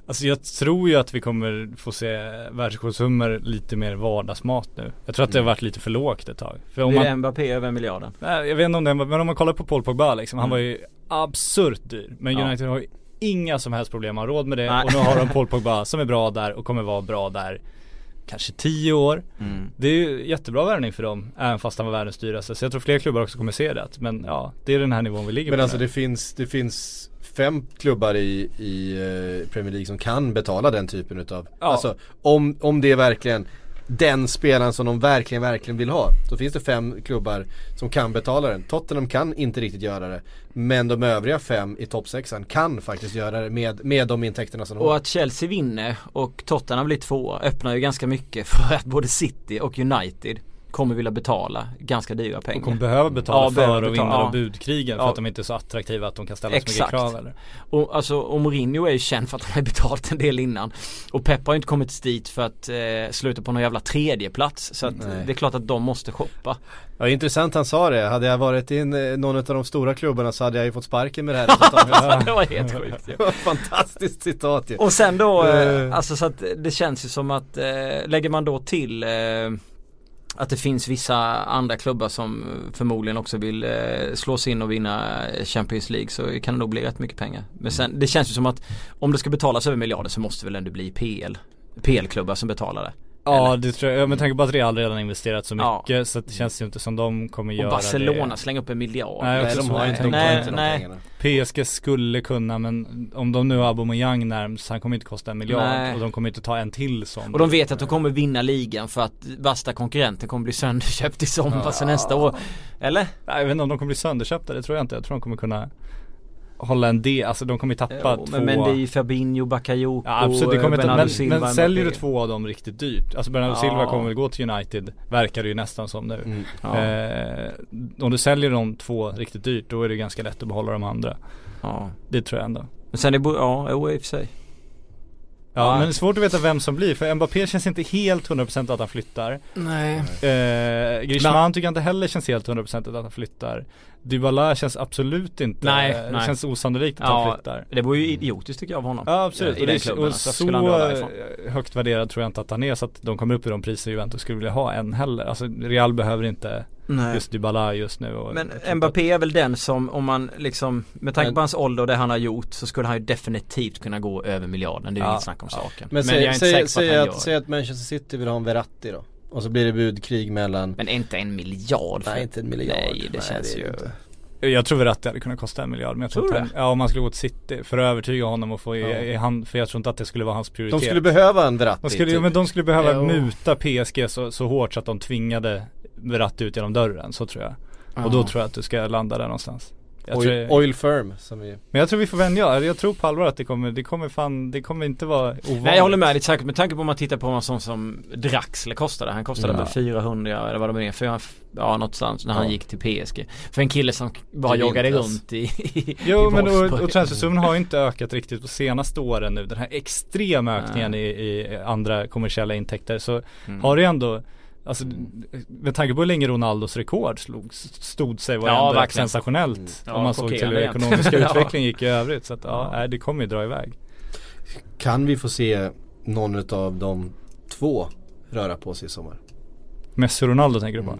Alltså jag tror ju att vi kommer få se världsrekordsummor lite mer vardagsmat nu. Jag tror att det har varit lite för lågt ett tag. För om Blir man, Mbappé över miljarden? nej, jag vet inte om det, men om man kollar på Paul Pogba liksom, han Mm. var ju absurt dyr. Men Ja. United har ju inga som helst problem, har råd med det. Nej. Och nu har de Paul Pogba som är bra där och kommer vara bra där kanske tio år. Mm. Det är ju jättebra värvning för dem, även fast han var världens dyraste. Så jag tror fler klubbar också kommer se det. Men ja, det är den här nivån vi ligger Men på alltså nu. det finns, det finns fem klubbar i, i eh, Premier League som kan betala den typen utav Ja. Alltså om, om det är verkligen den spelaren som de verkligen, verkligen vill ha. Då finns det fem klubbar som kan betala den. Tottenham kan inte riktigt göra det. Men de övriga fem i toppsexan kan faktiskt göra det med, med de intäkterna som de Och har. att Chelsea vinner och Tottenham blir två öppnar ju ganska mycket för att både City och United kommer vilja betala ganska dyra pengar. Och kommer behöva betala Ja, för att vinna ja. budkrigen för Ja. att de inte är så attraktiva att de kan ställa så mycket Exakt. krav eller? Och alltså och Mourinho är ju känd för att han har betalt en del innan. Och Pep har ju inte kommit dit för att eh, sluta på någon jävla tredje plats Så att Nej. det är klart att de måste shoppa. Ja intressant han sa det. Hade jag varit i eh, någon av de stora klubbarna så hade jag ju fått sparken med det här resultatet. det var helt sjukt fantastiskt citat ju. Och sen då, eh, Eh. alltså så att det känns ju som att eh, lägger man då till eh, att det finns vissa andra klubbar som förmodligen också vill eh, slå sig in och vinna Champions League så kan det nog bli rätt mycket pengar. Men sen, det känns ju som att om det ska betalas över miljarder så måste väl ändå bli PL. PL-klubbar som betalar det. Ja det tror jag, med tanke på att Real redan investerat så Ja. mycket så att det känns ju inte som de kommer Och göra Barcelona det. slänger upp en miljard. Nej, Nej också de så. har inte, de Nej, inte de nej. pengarna. PSG skulle kunna men om de nu har Aubameyang närmst, han kommer inte kosta en miljard Nej. och de kommer inte ta en till sån. Och de vet att de kommer vinna ligan för att värsta konkurrenten kommer bli sönderköpt i sommar så nästa år. Eller? Nej, jag vet inte om de kommer bli sönderköpta, det tror jag inte. Jag tror de kommer kunna hålla en del, alltså de kommer ju tappa Jo, två men, men det är ju Fabinho, Bakayoko, Ja absolut, det kommer Bernardo men, Silva, men säljer du två av dem riktigt dyrt Alltså Bernardo Ja. Silva kommer väl gå till United Verkar det ju nästan som nu Mm. Ja, eh, Om du säljer de två riktigt dyrt då är det ganska lätt att behålla de andra ja. Det tror jag ändå Men sen är det, ja, jo, i och för sig. Ja, Ja. men det är svårt att veta vem som blir för Mbappé känns inte helt 100% att han flyttar Nej. eh, Griezmann tycker jag inte heller känns helt 100% att han flyttar Dybala känns absolut inte, Nej, det nej. känns osannolikt att Ja, han flyttar Det vore ju idiotiskt tycker jag av honom. Ja absolut, I och, den det, klubben, och alltså, så därifrån. eh, högt värderad tror jag inte att han är så att de kommer upp i de priser Juventus skulle vilja ha än heller Alltså Real behöver inte Nej. just Dybala just nu och Men Mbappé är väl den som om man liksom Med tanke Men- på hans ålder och det han har gjort så skulle han ju definitivt kunna gå över miljarden. Det är ju Ja, inget snack om saken. Men, jag är säg, inte säg, säker på säg, att han att, gör säg att Manchester City vill ha en Verratti då. Och så blir det budkrig mellan Men inte en miljard. för- Nej inte en miljard. Nej det känns är ju. inte. Jag tror att det hade kunnat kosta en miljard men jag tror, Tror inte, ja om man skulle gå till City för att övertyga honom och få i, Ja. i hand, för jag tror inte att det skulle vara hans prioritet De skulle behöva en Verratti de skulle, typ. men de skulle behöva Jo. muta PSG så, så hårt så att de tvingade Verratti ut genom dörren, så tror jag Och då Ja. tror jag att du ska landa där någonstans jag Oil, tror, oil firm som vi Men jag tror vi får vänja, jag tror på allvar att det kommer, det kommer fan, det kommer inte vara ovanligt Nej jag håller med dig säkert med tanke på om man tittar på en sån som Draxler kostade. Han kostade Ja. väl 400 eller vad det 400, ja någonstans när han Ja. gick till PSG. För en kille som bara I joggade vintras. runt i, i Jo i men och, och transfersumman har ju inte ökat riktigt på senaste åren nu Den här extrema ökningen i, i andra kommersiella intäkter så Mm. har det ju ändå Alltså med tanke på hur länge Ronaldos rekord slog, stod sig var Ja, verkligen. sensationellt Mm. Ja, Om man såg till hur ekonomiska utvecklingen gick i övrigt så att ja, Ja. det kommer ju dra iväg Kan vi få se någon av de två röra på sig i sommar? Messi och Ronaldo tänker du på?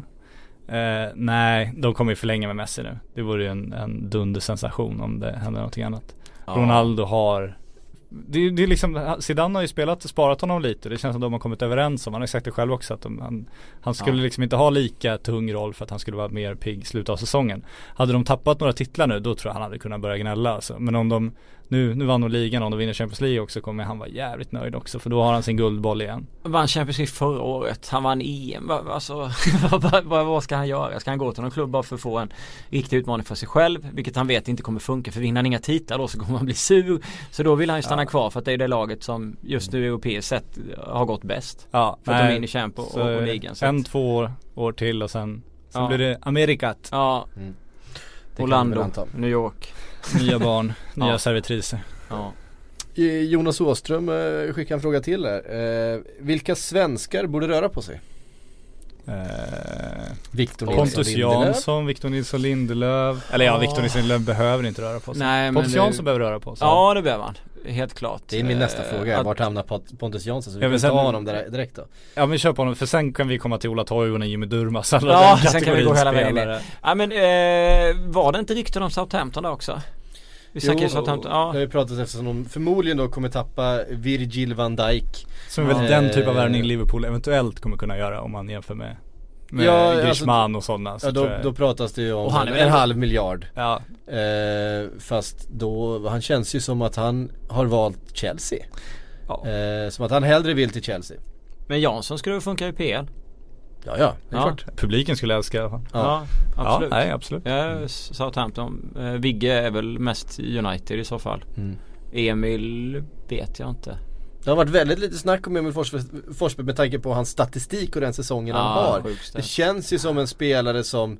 Mm. Eh, nej, de kommer ju förlänga med Messi nu Det vore ju en, en dunder sensation om det händer någonting annat Ja. Ronaldo har det, det är liksom, Zidane har ju spelat, sparat honom lite. Det känns som de har kommit överens om. Han har sagt det själv också att de, han, han skulle Ja. liksom inte ha lika tung roll för att han skulle vara mer pigg slutet av säsongen. Hade de tappat några titlar nu då tror jag han hade kunnat börja gnälla alltså. Men om de, nu, nu vann de ligan, om de vinner Champions League också kommer han vara jävligt nöjd också. För då har han sin guldboll igen. Vann Champions League förra året. Han vann EM. Va- Alltså, vad, vad, ska han göra? Ska han gå till någon klubb bara för att få en riktig utmaning för sig själv? Vilket han vet inte kommer funka. För vinner han inga titlar då så kommer han bli sur. Så då vill han ju stanna kvar för att det är det laget som just nu europeiskt sett har gått bäst. Ja, För att de är inne i Champ och, och, och ligan. Så En, två år, år till och sen, sen Ja. blir det Amerikat. ja, Det vi väl Orlando. New York. Nya barn, nya Ja. servitriser. Ja. Jonas Åström eh, skickar en fråga till här. Eh, vilka svenskar borde röra på sig? Eh, Victor Pontus Lindelöf. Jansson, Victor Nilsson Lindelöf. Eller ja. Victor Nilsson Lindelöf behöver inte röra på sig. Nej, men Pontus det- Jansson behöver röra på sig. Ja det behöver han. Helt klart. Det är min nästa Eh, fråga, att- vart hamnar Pont- Pontus Jansson? Så vi Ja, kan men ta sen- honom där, direkt då. Ja men kör på honom, för sen kan vi komma till Ola Toivonen, Jimmy Durmaz, alla Ja, den sen kan vi gå hela vägen ner. Ja men eh, var det inte rykten om Southampton där också? Vi snackar ju Southampton, det har ja. ju pratats eftersom de förmodligen då kommer tappa Virgil van Dijk Som är väl Ja. den typ av Eh. värvning Liverpool eventuellt kommer kunna göra om man jämför med med Ja, alltså- Griezmann och sådana. Så Ja då, då pratas det ju om en, en halv miljard Ja, eh, Fast då, han känns ju som att han har valt Chelsea ja. eh, Som att han hellre vill till Chelsea Men Jansson skulle funka i PL. Ja ja, det är Ja. klart Publiken skulle älska i alla fall. Ja, absolut. Ja, nej absolut. Ja, Southampton. Eh, Vigge är väl mest United i så fall. Mm. Emil vet jag inte. Det har varit väldigt lite snack om Emil Forsberg, Forsberg med tanke på hans statistik och den säsongen han Ja, har det. känns ju som en spelare som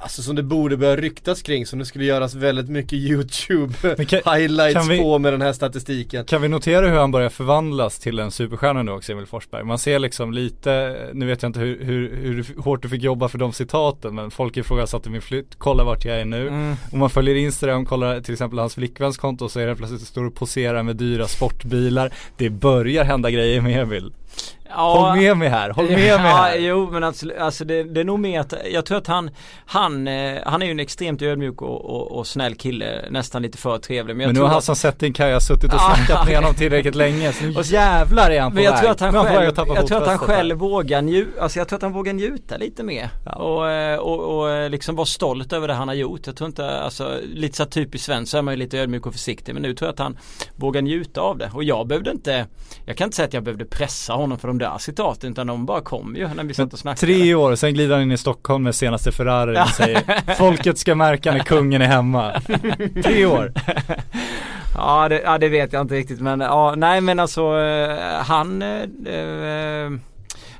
Alltså som det borde börja ryktas kring, som det skulle göras väldigt mycket YouTube Men kan- highlights kan vi- på med den här statistiken Kan vi notera hur han börjar förvandlas till en superstjärna nu också, Emil Forsberg? Man ser liksom lite, nu vet jag inte hur, hur, hur hårt du fick jobba för de citaten men folk ifrågasatte min flytt, kolla vart jag är nu. Mm. Om man följer Instagram, kollar till exempel hans flickväns konto så är det plötsligt står och poserar med dyra sportbilar. Det börjar hända grejer med Emil. Ja, Håll med mig här, håll med mig ja, här. jo men alltså, alltså det, det är nog mer att jag tror att han Han, eh, han är ju en extremt ödmjuk och, och, och snäll kille Nästan lite för trevlig Men, jag Men nu har att- Hassan Settin-Kaja suttit och snackat med honom tillräckligt länge så nu Och- jävlar är han på Men jag väg. tror att han väg själv, tappa jag tror att han själv vågar njuta, alltså jag tror att han vågar njuta lite mer. Ja. Och, eh, och, och eh, liksom vara stolt över det han har gjort. Jag tror inte, alltså lite så typiskt svensk så är man ju lite ödmjuk och försiktig. Men nu tror jag att han vågar njuta av det. Och jag behövde inte, jag kan inte säga att jag behövde pressa honom för de där citaten. Utan de bara kom ju när vi satt och snackade. Tre år, sen glider han in i Stockholm med senaste Ferrari och säger Folket ska märka när kungen är hemma. Tre år. Ja det, ja det vet jag inte riktigt men ja nej men alltså eh, han eh, eh,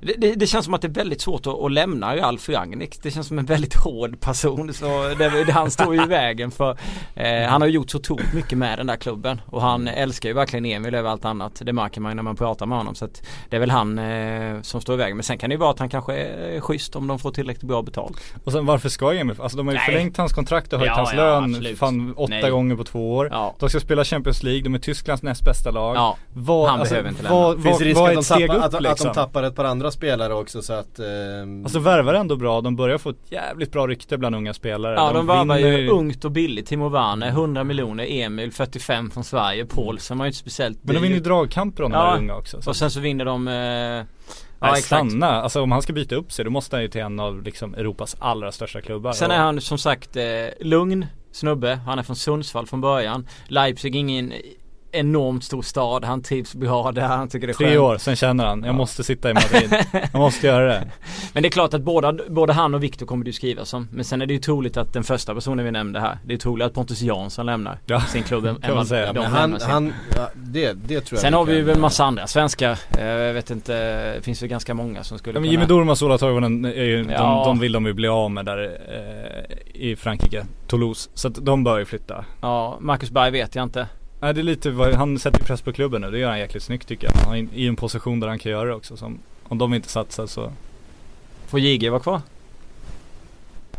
det, det, det känns som att det är väldigt svårt att, att lämna Ralf Rangnick. Det känns som en väldigt hård person. Så det, det, han står ju i vägen för eh, Han har gjort så otroligt mycket med den där klubben. Och han älskar ju verkligen Emil över allt annat. Det märker man ju när man pratar med honom. Så att det är väl han eh, som står i vägen. Men sen kan det ju vara att han kanske är schysst om de får tillräckligt bra betalt. Och sen varför ska Emil, alltså de har ju Nej. förlängt hans kontrakt och höjt Ja, hans ja, lön absolut. fan åtta Nej. gånger på två år. Ja. De ska spela Champions League, de är Tysklands näst bästa lag. Ja, vad, han alltså, behöver inte lämna. vad, Finns vad, det risk vad att de, tappar, att, att liksom? de tappar ett par andra spelare också så att ehm, Alltså värvar ändå bra, de börjar få ett jävligt bra rykte bland unga spelare. Ja de, värvar vinner ju ungt och billigt. Timo Werner 100 miljoner, Emil 45 från Sverige, Paulsen var ju inte speciellt Men de vinner ju dragkamper om de Ja. här unga också. Så. Och sen så vinner de eh, Ja Nej, exakt Sanna, alltså om han ska byta upp sig då måste han ju till en av liksom Europas allra största klubbar. Sen är han som sagt eh, lugn snubbe. Han är från Sundsvall från början. Leipzig är ingen enormt stor stad. Han trivs bra där. Han tycker det är Tre skönt. år, sen känner han, jag Ja. måste sitta i Madrid. jag måste göra det. Men det är klart att båda, både han och Viktor kommer det ju skrivas om. Men sen är det ju troligt att den första personen vi nämnde här. Det är troligt att Pontus Jansson lämnar Ja, sin klubb än kan man säga. ja, de men han, lämnar sin. han ja, det, det tror jag Sen har vi ju en massa andra svenskar. Eh, Jag vet inte, det finns väl ganska många som skulle Ja, men kunna Jimmy Durmaz och Ola Toivonen, de, Ja. de vill de ju bli av med där eh, i Frankrike, Toulouse. Så att de bör ju flytta. Ja, Marcus Berg vet jag inte. Nej det är lite, vad- han sätter ju press på klubben nu, det gör han jäkligt snyggt tycker jag. Han är i en position där han kan göra det också. Som, om de inte satsar så Får JG vara kvar?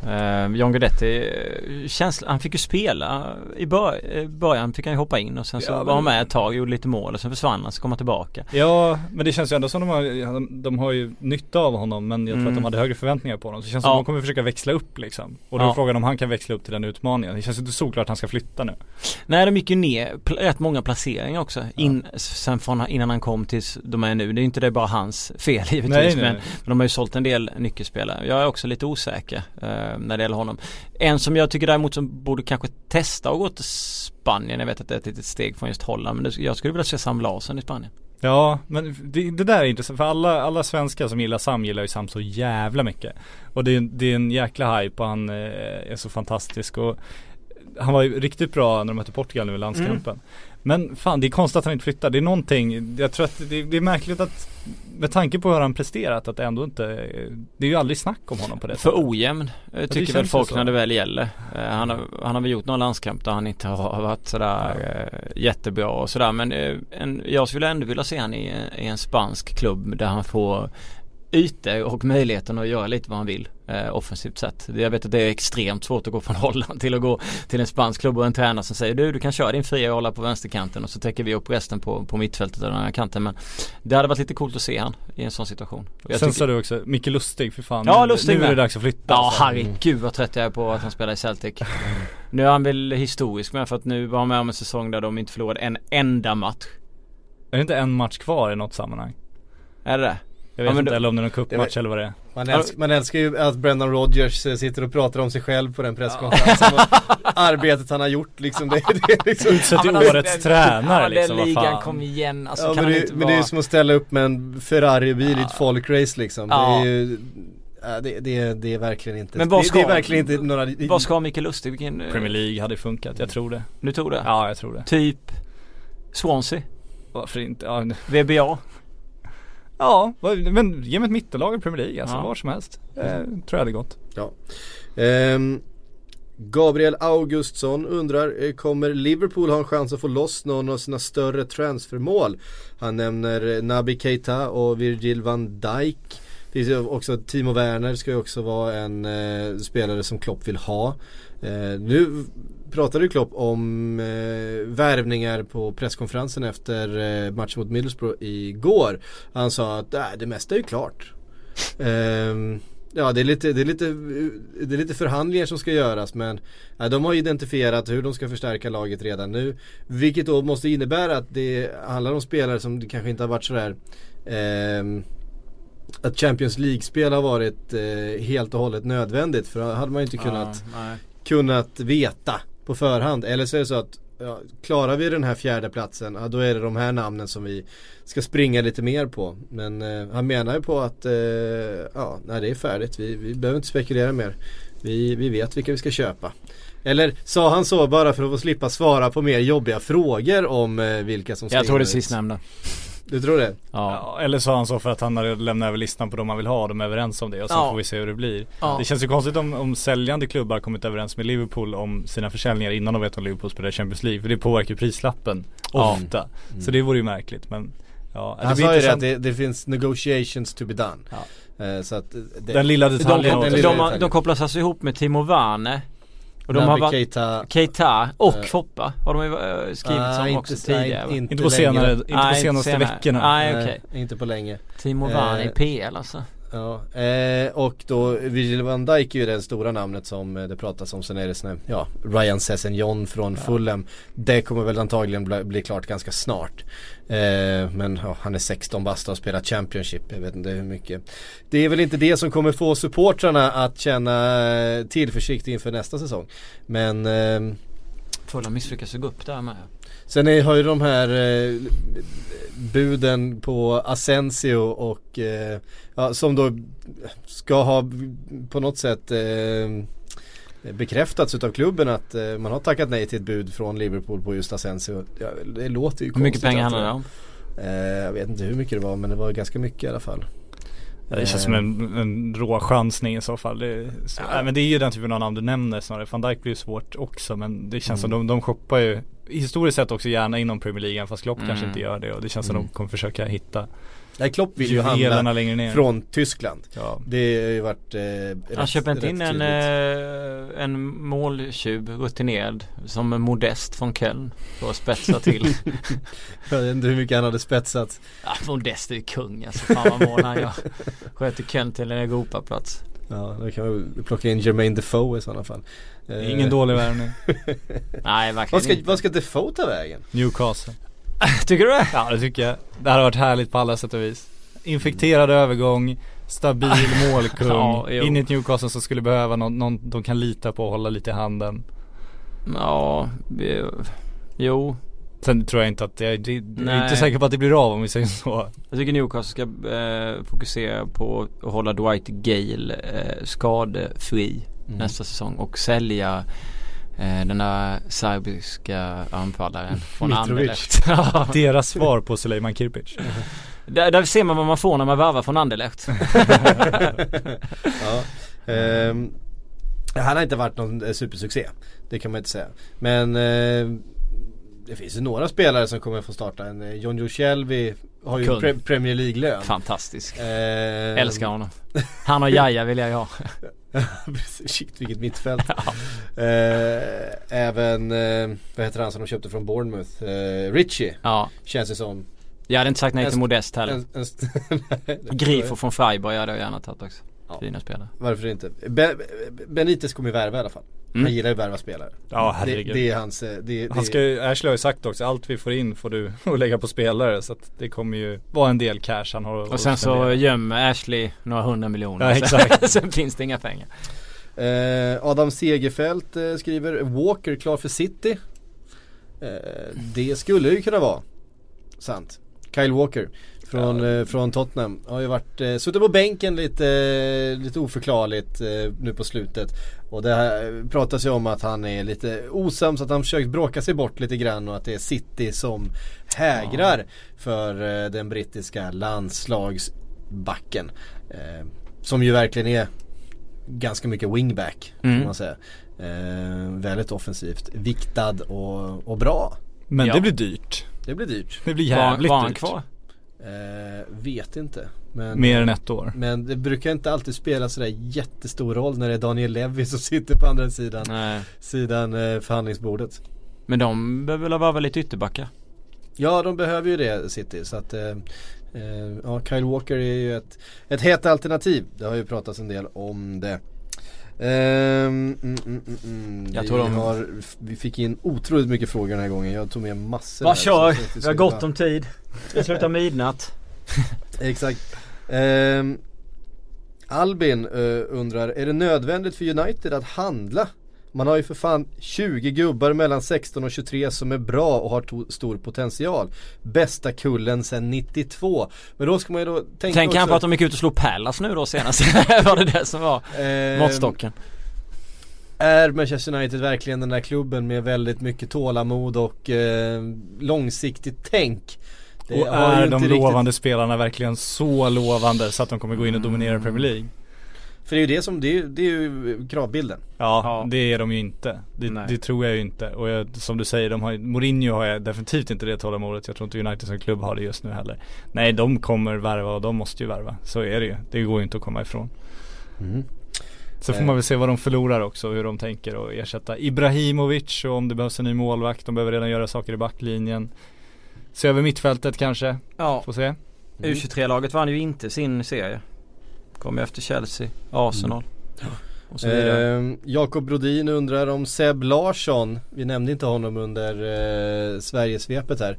Uh, John Guidetti, uh, känsla, han fick ju spela i bör, uh, början fick han ju hoppa in och sen så Ja, var han med ett tag, gjorde lite mål och sen försvann han så kom han tillbaka. Ja, men det känns ju ändå som de har, de har ju nytta av honom men jag tror Mm. att de hade högre förväntningar på honom. Så det känns som Ja. att de kommer försöka växla upp liksom. Och då är Ja. frågan om han kan växla upp till den utmaningen. Det känns ju inte såklart att han ska flytta nu. Nej de gick ju ner rätt många placeringar också in, sen från, innan han kom tills de är nu. Det är inte det bara hans fel givetvis Nej, nej, men, men de har ju sålt en del nyckelspelare. Jag är också lite osäker eh, när det gäller honom. En som jag tycker däremot som borde kanske testa att gå till Spanien. Jag vet att det är ett litet steg från just Holland men jag skulle vilja se Sam Larsson i Spanien. Ja, men det, det där är intressant för alla, alla svenskar som gillar Sam gillar ju Sam så jävla mycket. Och det, är- det är en jäkla hype och han eh, är så fantastisk och han var ju riktigt bra när de mötte Portugal nu i landskampen. Men fan det är konstigt att han inte flyttar. Det är någonting, jag tror att det, det är märkligt att med tanke på hur han presterat att det ändå inte, det är ju aldrig snack om honom på det För sättet. ojämn eh, tycker väl folk så. när det väl gäller. Eh, han, har, han har väl gjort någon landskamp där han inte har varit sådär eh, jättebra och sådär men en, jag skulle ändå vilja se han i, i en spansk klubb där han får ytor och möjligheten att göra lite vad han vill eh, offensivt sett. Jag vet att det är extremt svårt att gå från Holland till att gå till en spansk klubb och en tränare som säger du, du kan köra din fria rolla på vänsterkanten och så täcker vi upp resten på, på mittfältet och den här kanten men det hade varit lite coolt att se han i en sån situation. Jag Sen tycker- sa du också, Micke Lustig, för fan. Ja, nu- Lustig Nu är det dags att flytta. Ja alltså. herregud vad trött jag är på att han spelar i Celtic. Nu är han väl historisk med för att nu var han med om en säsong där de inte förlorade en enda match. Är det inte en match kvar i något sammanhang? Är det det? Jag vet Ja, inte, det- eller om det är någon cupmatch eller vad det är. Man, älsk, man älskar ju att Brendan Rodgers eh, sitter och pratar om sig själv på den presskonferensen arbetet han har gjort liksom. Det, det är liksom Utsett till årets tränare liksom, vad fan. kom igen. Alltså ja, kan men, det, inte men det är vara... ju som att ställa upp med en Ferrari-bil i ett folkrace liksom. Ja. Det är ju ja, det, det, det är verkligen inte Men vad det, ska- det är verkligen inte några Vad ska Mikael Lustig? Vilken... eh, Premier League hade funkat, jag tror det. Nu tog det? Ja, jag tror det. Typ Swansea? Varför inte? Ja, VBA? Ja men ge mig ett mittellag i Premier League, alltså Ja. var som helst. Eh, tror jag hade gått. Ja. Ehm, Gabriel Augustsson undrar, eh, kommer Liverpool ha en chans att få loss någon av sina större transfermål? Han nämner eh, Naby Keita och Virgil van Dijk. Finns ju också Timo Werner ska ju också vara en eh, spelare som Klopp vill ha. Eh, nu pratade ju Klopp om eh, värvningar på presskonferensen efter eh, matchen mot Middlesbrough igår. Han sa att äh, det mesta är ju klart. Ehm, Ja det är, lite, det, är lite, det är lite förhandlingar som ska göras men ja, de har identifierat hur de ska förstärka laget redan nu. Vilket då måste innebära att det handlar om spelare som det kanske inte har varit sådär ehm, Att Champions League-spel har varit eh, helt och hållet nödvändigt för då hade man ju inte kunnat Ja, kunnat veta på förhand. Eller så är det så att ja, klarar vi den här fjärde platsen, ja, då är det de här namnen som vi ska springa lite mer på. Men eh, han menar ju på att eh, ja, nej, det är färdigt. Vi, vi behöver inte spekulera mer. Vi, vi vet vilka vi ska köpa. Eller sa han så bara för att få slippa svara på mer jobbiga frågor om eh, vilka som ska Jag tror det sistnämnda. Du tror det? Ja. Ja, eller sa han så för att han hade lämnat över listan på de man vill ha, de är överens om det och sen Ja. får vi se hur det blir. Ja. Det känns ju konstigt om, om säljande klubbar kommit överens med Liverpool om sina försäljningar innan de vet om Liverpool spelar Champions League. För det påverkar ju prislappen Ja. ofta. Så det vore ju märkligt men ja, Han sa ju det att det, det finns negotiations to be done. Eh, så att det, Den lilla De, detaljen de, de, detaljen. de kopplas alltså ihop med Timo Werner. Och de har varit Keita Keita och Eh. Foppa har de ju eh, skrivit Ah, om inte- också nej, tidigare. va? inte Inte på senare, inte på Nej, senaste senare. veckorna. Nej Nej, okej. Inte på länge. Timo Eh. Werner i PL alltså. Ja, eh, och då Virgil van Dijk är ju det stora namnet som eh, det pratas om. Sen är det sån ja, Ryan Sessegnon från Fulham. Det kommer väl antagligen bli, bli klart ganska snart. Eh, men ja, han är 16 bast och har spelat Championship. Jag vet inte hur mycket. Det är väl inte det som kommer få supportrarna att känna tillförsikt inför nästa säsong. Men eh, Fulham misslyckas ju gå upp där med. Sen är, har ju de här eh, buden på Asensio och eh, ja, som då ska ha på något sätt eh, bekräftats utav klubben att eh, man har tackat nej till ett bud från Liverpool på just Asensio. Ja, det låter ju Hur mycket konstigt pengar handlar det om? Eh, jag vet inte hur mycket det var men det var ganska mycket i alla fall. Ja, det känns som en, en rå chansning i så fall. Det, så, Ja. nej, men det är ju den typen av namn du nämner snarare. Van Dijk blir ju svårt också men det känns som Mm. de, de shoppar ju historiskt sett också gärna inom Premier League fast Klopp Mm. kanske inte gör det och det känns som Mm. de kommer försöka hitta Nej Klopp vill ju handla längre ner. från Tyskland. Ja. Det har ju varit eh, Han köper inte in en, eh, en måltjuv rutinerad som en Modest från Köln för att spetsa till. Jag vet inte hur mycket han hade spetsat. ja, Modest är ju kung alltså. Fan vad mål han gör. Sköter Köln till en Europaplats. Ja, då kan vi plocka in Jermaine Defoe i sådana fall. Eh, Ingen dålig värvning. Nej verkligen Vad ska, inte. vad ska Defoe ta vägen? Newcastle. Tycker du det? Ja det tycker jag. Det hade varit härligt på alla sätt och vis. Infekterad övergång, stabil målkung. Ja, in i ett Newcastle som skulle behöva någon, någon de kan lita på och hålla lite i handen. Ja, vi- jo. Sen tror jag inte att, jag, det, jag är inte säker på att det blir av om vi säger så. Jag tycker Newcastle ska eh, fokusera på att hålla Dwight Gale eh, skadefri Mm. nästa säsong och sälja den där serbiska anfallaren från. Anderlecht. Deras svar på Suleiman Kirpic. där, där ser man vad man får när man värvar från Anderlecht. ja. Ehm, han har inte varit någon eh, supersuccé. Det kan man inte säga. Men eh, det finns ju några spelare som kommer få starta. En eh, John Joe Shelby har ju pre- Premier League-lön. Fantastisk. Ehm, Älskar honom. Han och Jaja vill jag ju ha. Shit vilket mittfält. Eh, även, eh, vad heter han som de köpte från Bournemouth? Eh, Richie Ja. känns det som. Jag hade inte sagt nej till st- Modest heller. En, en Grifo från Freiburg hade jag gärna tagit också. Ja. Fina spelare. Varför inte? Be- Benitez kommer ju värva i alla fall. Han Mm. gillar ju att värva spelare. Ja det, herregud. det är hans, eh, det, det, Han ska ju, Ashley har ju sagt också, allt vi får in får du att lägga på spelare så att det kommer ju vara en del cash han har Och sen så gömmer Ashley några hundra miljoner. Ja, exakt. sen finns det inga pengar. Eh, Adam Segerfeldt eh, skriver Walker klar för City. Eh, det skulle ju kunna vara sant. Kyle Walker från, eh, från Tottenham har ju varit, eh, suttit på bänken lite, eh, lite oförklarligt nu på slutet. Och det här pratas ju om att han är lite osams, att han försökt bråka sig bort lite grann och att det är City som hägrar för eh, den brittiska landslagsbacken. Som ju verkligen är ganska mycket wingback Mm. kan man säga. Väldigt offensivt, viktad och, och bra. Men Ja. det blir dyrt. Det blir dyrt. Det blir Var, jävligt var han dyrt. kvar? Eh, vet inte. Men, Mer än ett år. men det brukar inte alltid spela sådär jättestor roll när det är Daniel Levy som sitter på andra sidan, Nej. sidan eh, förhandlingsbordet. Men de behöver väl vara lite ytterbackar? Ja de behöver ju det City så att eh, eh, ja, Kyle Walker är ju ett, ett hett alternativ. Det har ju pratats en del om det. Ehm, mm, mm, mm, mm. Jag vi, tror de- har, vi fick in otroligt mycket frågor den här gången. Jag tog med massor. Bara kör! Vi har gott om tid. Det slutar midnatt. Exakt. Ehm, Albin eh, undrar, är det nödvändigt för United att handla? Man har ju för fan 20 gubbar mellan 16 och 23 som är bra och har to- stor potential. Bästa kullen sedan 92. Men då ska man ju då tänka Tänk också, kanske att de gick ut och slog Pallas nu då senast. var det det som var ehm, måttstocken? Är Manchester United verkligen den där klubben med väldigt mycket tålamod och eh, långsiktigt tänk? Det Och är de riktigt- lovande spelarna verkligen så lovande så att de kommer gå in och dominera Premier League? För det är ju det som, det är, ju- det är ju kravbilden. Ja, Ja. det är de ju inte. Det, det tror jag ju inte. Och jag, som du säger, de har, Mourinho har jag definitivt inte det tålamodet. Jag tror inte United som klubb har det just nu heller. Nej, de kommer värva och de måste ju värva. Så är det ju. Det går ju inte att komma ifrån. Så får Eh. man väl se vad de förlorar också, hur de tänker och ersätta Ibrahimovic och om det behövs en ny målvakt. De behöver redan göra saker i backlinjen. Se över mittfältet kanske, Ja, får se. U23-laget vann ju inte sin serie. Kom ju efter Chelsea, Arsenal. Och så vidare. Eh, Jakob Brodin undrar om Seb Larsson, vi nämnde inte honom under eh, Sverigesvepet här.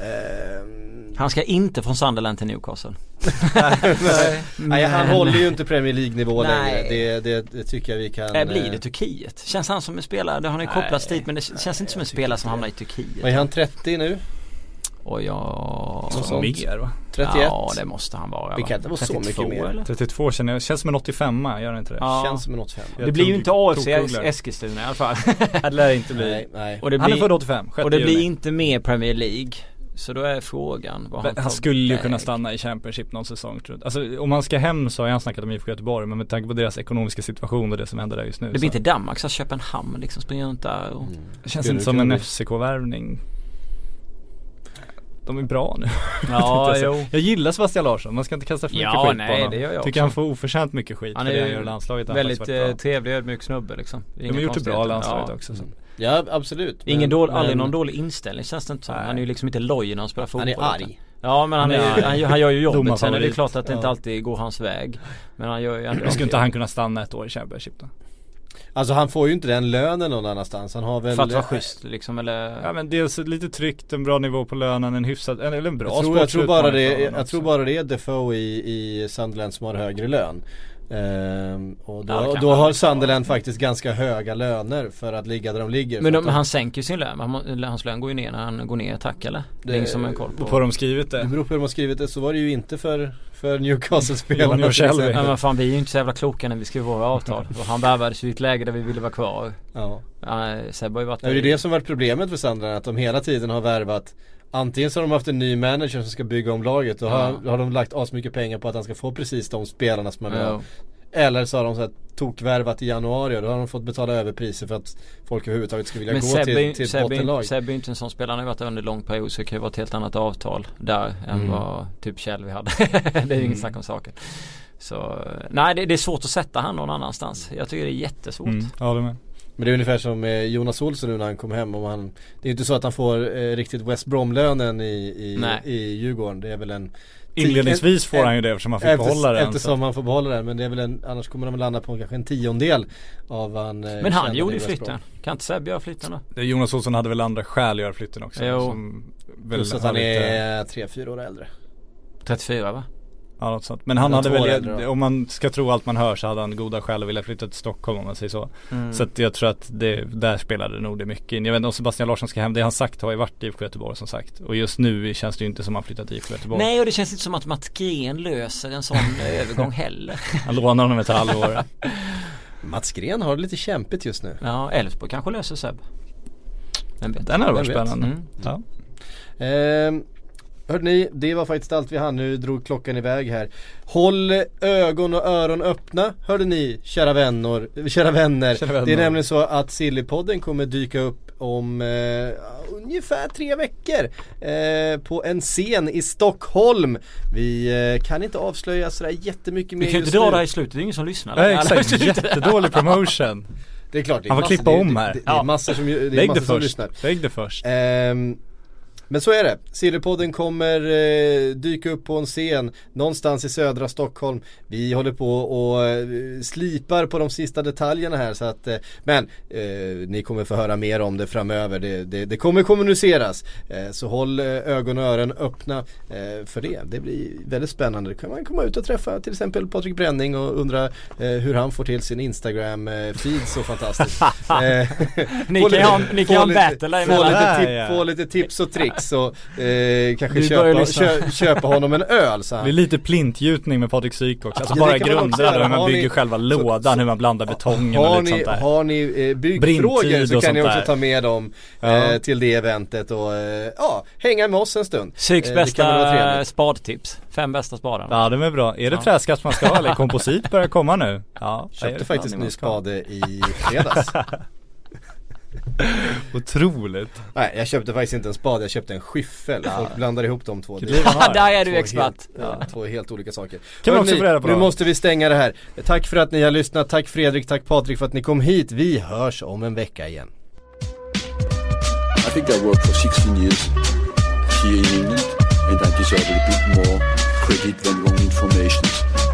Eh, Han ska inte från Sunderland till Newcastle. nej, nej, han håller ju inte Premier League-nivå Nej. längre. Det, det, det tycker jag vi kan. Äh, blir det eh, Turkiet? Känns han som en spelare? Det har ni kopplats dit men det känns inte som en spelare som hamnar i Turkiet. Vad är han 30 nu? Och ja... Något sånt. Mer va? 31? Ja det måste han vara Det kan inte vara så 32, mycket mer. Eller? 32 känner jag, känns som en 85 gör det inte det? Ja. Känns som en 85. Jag Det blir ju inte AFC. Eskilstuna i alla fall. Det lär inte bli. Nej, nej. Och det Han är blir, född 85, 6 och det juni. blir inte mer Premier League. Så då är frågan vad tar han skulle ju kunna stanna i Championship någon säsong tror jag. Alltså om han ska hem så har han snackat om IFK Göteborg men med tanke på deras ekonomiska situation och det som händer där just nu Det blir så inte Danmark så Köpenhamn liksom springer runt där och... Mm. det känns inte som en. FCK-värvning. De är bra nu. Ja, jo. Jag gillar Sebastian Larsson, man ska inte kasta för mycket Ja, skit nej, på honom. det gör jag Tycker också. han får oförtjänt mycket skit Han för är det han gör i landslaget. Väldigt eh, trevlig ödmjuk snubbe liksom. De har gjort det bra i landslaget Ja. också. Så. Ja absolut. Ingen Men- dålig, aldrig men någon dålig inställning känns det inte som. Han är ju liksom inte loj när han spelar fotboll. Han är arg. Ja men han, är, Han gör- ju jobbet. Sen är det klart att det inte alltid går hans väg. Men han gör ju ändå skulle inte han kunna stanna ett år i Championship då? Alltså han får ju inte den lönen någon annanstans. Han har väl För att vara schysst liksom eller? Ja men dels lite tryggt, en bra nivå på lönen, en hyfsad, eller en bra jag tror, jag tror bara det, jag tror bara det är Defoe i, i Sunderland som har högre lön. Ehm, och då, Ja, då har Sunderland faktiskt ganska höga löner för att ligga där de ligger. Men de, han sänker sin lön. Hans lön går ju ner när han går ner i attack eller? Det är ingen som har koll på. På de skrivit det det. beror på hur de har skrivit det, så var det ju inte för, för Newcastle-spelarna. Nej men fan vi är ju inte så jävla kloka när vi skriver våra avtal. Och han värvades ju i ett läge där vi ville vara kvar. Ja. Ja, Sebbe har ju varit Det är det som varit problemet för Sunderland, att de hela tiden har värvat Antingen så har de haft en ny manager som ska bygga om laget och har, Ja. har de lagt asmycket pengar på att han ska få precis de spelarna som man vill ha. Eller så har de så här tokvärvat i januari och då har de fått betala överpriser för att folk överhuvudtaget ska vilja Men gå Sebbe, till, till Sebbe, bottenlag. Sebbe är ju inte en sån spelare, han har ju varit där under lång period så det kan ju vara ett helt annat avtal där än Mm. vad typ Kjell vi hade. det är ju Mm. inget snack om saken. Så nej det, det är svårt att sätta han någon annanstans. Jag tycker det är jättesvårt. Mm, ja det med. Men det är ungefär som Jonas Olsson nu när han kom hem och han Det är inte så att han får eh, riktigt West Brom-lönen i, i, Nej. i Djurgården. Det är väl en Inledningsvis får en- han ju det eftersom han fick efter- behålla den. Eftersom han får behålla den men det är väl en, annars kommer de landa på kanske en tiondel av vad han eh, Men han gjorde ju flytten. Kan inte Sebbe göra flytten då? Jonas Olsson hade väl andra skäl att göra flytten också. Jo. Som väl Plus att han lite- är tre, fyra år äldre. 34 va? Ja något sånt. Men han hade väl, äldre om man ska tro allt man hör så hade han goda skäl att vilja flytta till Stockholm om man säger så. Mm. Så att jag tror att det, där spelade nog det mycket in. Jag vet inte om Sebastian Larsson ska hem, det han sagt har ju varit i Göteborg som sagt. Och just nu känns det ju inte som han flyttat till Göteborg. Nej och det känns inte som att Mats Gren löser en sån övergång heller. Han lånar honom ett halvår. Mats Gren har det lite kämpigt just nu. Ja, Elfsborg kanske löser vet? Den hade varit spännande. Mm. Ja. Ehm, Hörde ni, det var faktiskt allt vi hann. Nu drog klockan iväg här. Håll ögon och öron öppna, hörde ni, kära vänner. Kära vänner. Kära vänner. Det är nämligen så att Sillypodden kommer dyka upp om eh, ungefär tre veckor eh, på en scen i Stockholm. Vi eh, kan inte avslöja sådär jättemycket mer Vi kan ju just inte dra det här i slutet, det är ingen som lyssnar. Nej exakt, jättedålig promotion. Det är klart, det är Han får massor- klippa det om här. Det, det är Ja. massor som, det är Lägg det som först. lyssnar. Lägg det först. Ehm, men så är det. Sillypodden kommer eh, dyka upp på en scen någonstans i södra Stockholm. Vi håller på och eh, slipar på de sista detaljerna här så att eh, Men eh, ni kommer få höra mer om det framöver. Det, det, det kommer kommuniceras. Eh, så håll eh, ögon och öron öppna eh, för det. Det blir väldigt spännande. Då kan man komma ut och träffa till exempel Patrik Bränning och undra eh, hur han får till sin Instagram-feed så fantastiskt. Eh, Ni kan ju ha, en lite- battle där få lite, få lite tips och tricks och eh, kanske köpa, kö, köpa honom en öl så Det han. blir lite plintgjutning med Patrik Syk också. Alltså Ja, det bara grunderna hur man bygger ni- själva lådan, så- hur man blandar betongen och lite sånt där. har ni eh, byggfrågor så och kan ni också där. ta med dem Ja. eh, till det eventet och eh, ja, hänga med oss en stund. Syks Eh, det bästa spadtips. Fem bästa spadarna. Ja de är bra. Är det Ja. träskaft man ska ha eller komposit börjar komma nu? Ja, det är Köpte det faktiskt ny spade i fredags. Otroligt. Nej, jag köpte faktiskt inte en spade, jag köpte en skyffel. Folk blandar ihop de två. Har. Där är du två expert. Helt, ja, två helt olika saker. Kan man också Hörrni, få reda på Nu måste vi stänga det här. Tack för att ni har lyssnat, tack Fredrik, tack Patrik för att ni kom hit. Vi hörs om en vecka igen. I think I worked for 16 years here in England and I deserve a bit more credit than wrong information.